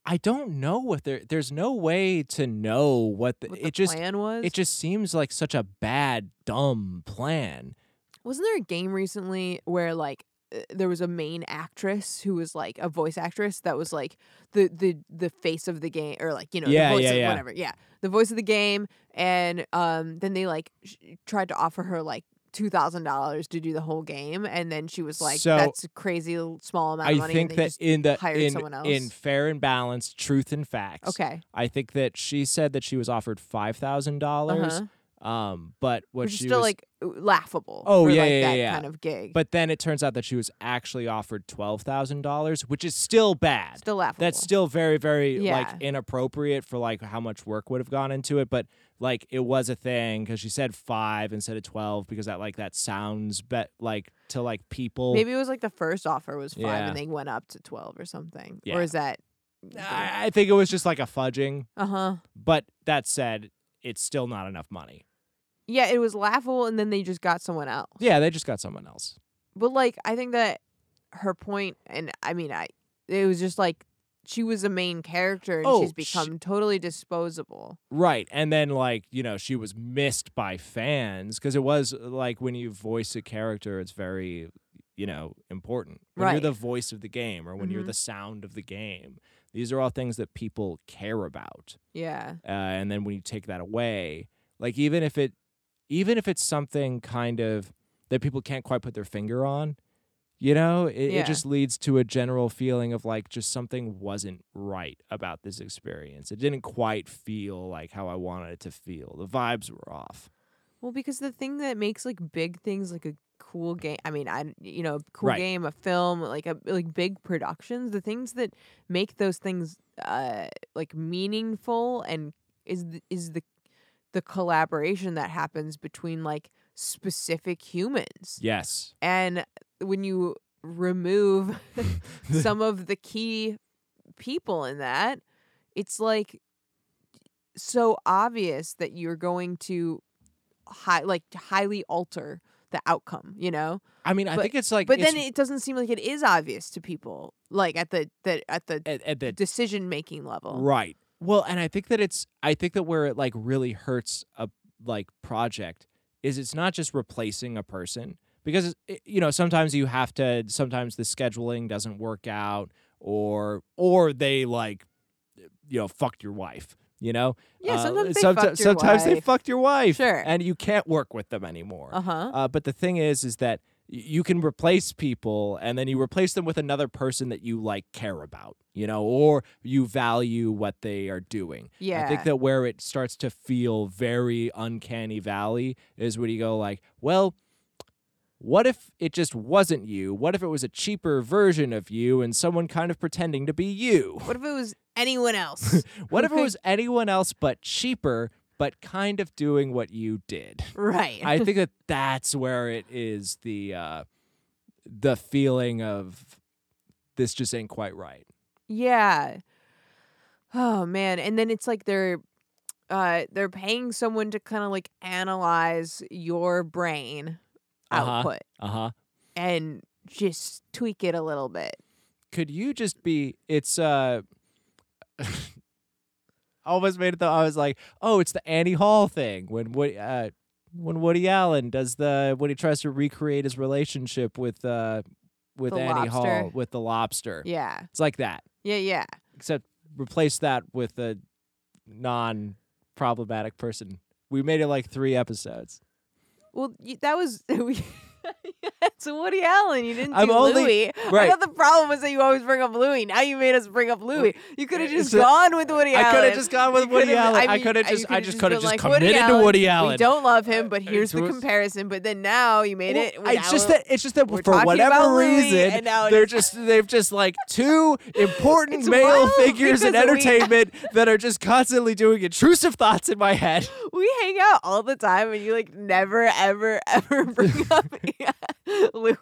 I don't know what there there's no way to know what the, What it just plan was? it just seems like such a bad dumb plan Wasn't there a game recently where like uh, there was a main actress who was like a voice actress that was like the the the face of the game or like you know Yeah, the voice yeah, of yeah. whatever yeah the voice of the game and um then they like sh- tried to offer her like two thousand dollars to do the whole game and then she was like So, that's a crazy small amount of I money think that in the hired in, someone else. in fair and balanced truth and facts okay I think that she said that she was offered five thousand dollars. uh-huh. Um, but what which she still was, like laughable Oh, for, yeah, like, yeah, that yeah. kind of gig but then it turns out that she was actually offered twelve thousand dollars, which is still bad. still laughable That's still very, very Yeah. like inappropriate for like how much work would have gone into it. But like it was a thing because she said five instead of twelve because that like that sounds bet like to like people. maybe it was like the first offer was five Yeah. and they went up to 12 or something Yeah. or is that I, I think it was just like a fudging. uh-huh But that said, it's still not enough money. Yeah, it was laughable, and then they just got someone else. Yeah, they just got someone else. But like, I think that her point, and I mean, I it was just like she was a main character, and Oh, she's sh- become totally disposable. Right. And then, like, you know, she was missed by fans because it was like when you voice a character, it's very, you know, important. When you're the voice of the game or when you're Mhm. the sound of the game, these are all things that people care about. Yeah, Uh, and then when you take that away, like, even if it, even if it's something kind of that people can't quite put their finger on, you know, it, Yeah. it just leads to a general feeling of like just something wasn't right about this experience. It didn't quite feel like how I wanted it to feel. The vibes were off. well, because the thing that makes like big things like a cool game. I mean, I you know, cool Right. game, a film, like a like big productions. The things that make those things uh like meaningful and is the, is the the collaboration that happens between like specific humans. Yes. And when you remove some of the key people in that, it's like so obvious that you're going to high like highly alter the outcome, you know? I mean, I But- think it's like But it's then it doesn't seem like it is obvious to people like at the, the at the at, at the decision making level. Right. Well, and I think that it's I think that where it like really hurts a like project is it's not just replacing a person because it, you know sometimes you have to sometimes the scheduling doesn't work out or or they like you know fucked your wife you know Yeah, Uh, sometimes they someti- fucked your sometimes they wife. fucked your wife Sure. and you can't work with them anymore Uh-huh. uh, but the thing is, is that you can replace people, and then you replace them with another person that you like care about, you know, or you value what they are doing. Yeah. I think that where it starts to feel very uncanny valley is when you go like, well. What if it just wasn't you? What if it was a cheaper version of you and someone kind of pretending to be you? What if it was anyone else? What if it was anyone else but cheaper, but kind of doing what you did? right. I think that that's where it is the uh, the feeling of this just ain't quite right. Yeah. Oh man, and then it's like they're uh they're paying someone to kind of like analyze your brain Uh-huh. output Uh huh. and just tweak it a little bit. Could you just be? It's uh. I almost made it though. I was like, oh, it's the Annie Hall thing when Woody, uh, when Woody Allen does the when he tries to recreate his relationship with uh with The Annie Hall with the lobster. Yeah. It's like that, Yeah, yeah. except replace that with a non problematic person. We made it like three episodes. Well, that was it's Woody Allen. You didn't I'm do only- Louis. I right. thought the problem was that you always bring up Louis. Now you made us bring up Louis. You could have just a- gone with Woody Allen. I could have just gone with You Woody Allen. I mean, could have just, I just could have been just like, Woody committed to Allen, Woody Allen. We don't love him, but uh, here's the comparison. But then now you made Well, it. it's just that it's just that for whatever reason and now it they're just they've just like two important male figures in entertainment that are just constantly doing intrusive thoughts in my head. we hang out all the time, and you like never, ever, ever bring up Louis.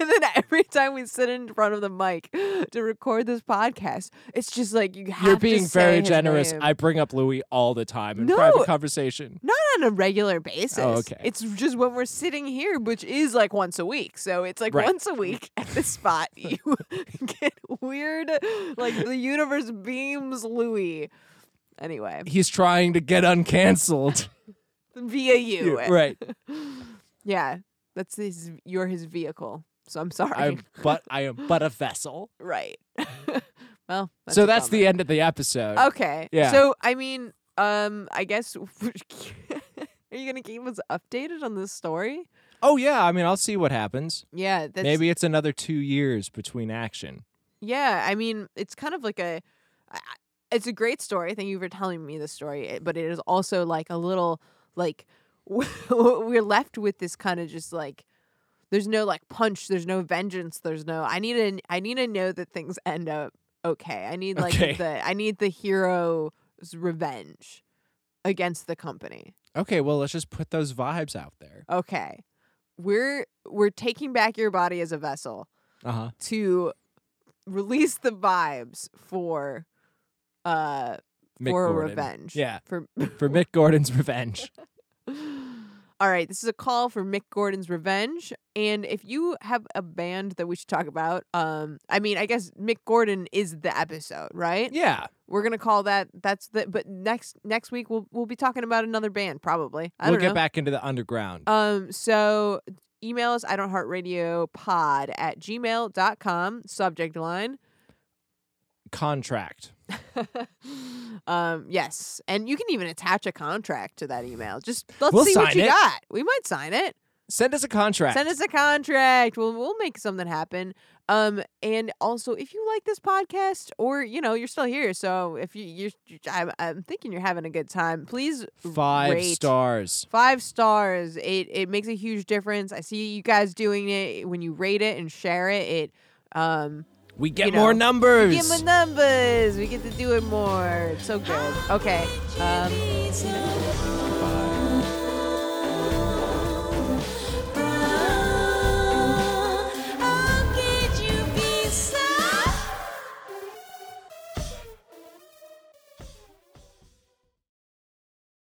And then every time we sit in front of the mic to record this podcast, it's just like you have You're to being very generous. name. I bring up Louis all the time in No. private conversation. Not on a regular basis. Oh, okay. It's just when we're sitting here, which is like once a week. So it's like Right. once a week at this spot, you get weird, like the universe beams Louis. Anyway, He's trying to get uncanceled. via you. right. Yeah, that's his. You're his vehicle. So I'm sorry. I'm but I am but a vessel. right. well, that's so that's the end of the episode. Okay. Yeah. So I mean, um, I guess are you gonna keep us updated on this story? Oh yeah, I mean I'll see what happens. Yeah. That's, Maybe it's another 2 years between action. Yeah. I mean, it's kind of like a. It's a great story. Thank you for telling me the story. But it is also like a little like we're left with this kind of just like there's no like punch. There's no vengeance. There's no. I need to. I need to know that things end up okay. I need like Okay. the. I need the hero's revenge against the company. Okay, well let's just put those vibes out there. Okay, we're we're taking back your body as a vessel Uh-huh. to release the vibes for uh Mick for Gordon. revenge. Yeah. For For Mick Gordon's revenge. All right, this is a call for Mick Gordon's Revenge. And if you have a band that we should talk about, um, I mean, I guess Mick Gordon is the episode, right? Yeah. We're gonna call that that's the but next next week we'll we'll be talking about another band, probably. I we'll don't get know. back into the underground. Um, so email us I don't heart radio pod at gmail.com, subject line. Contract. um, yes. And you can even attach a contract to that email. Just let's We'll see what you it. got. We might sign it. Send us a contract. Send us a contract. We'll we'll make something happen. Um, and also if you like this podcast, or you know you're still here, so if you you're, I'm, I'm thinking you're having a good time, please Five rate. stars. Five stars. It it makes a huge difference. I see you guys doing it when you rate it and share it. It um We get you know, more numbers. We get more numbers. We get to do it more. It's so good. Okay. Um,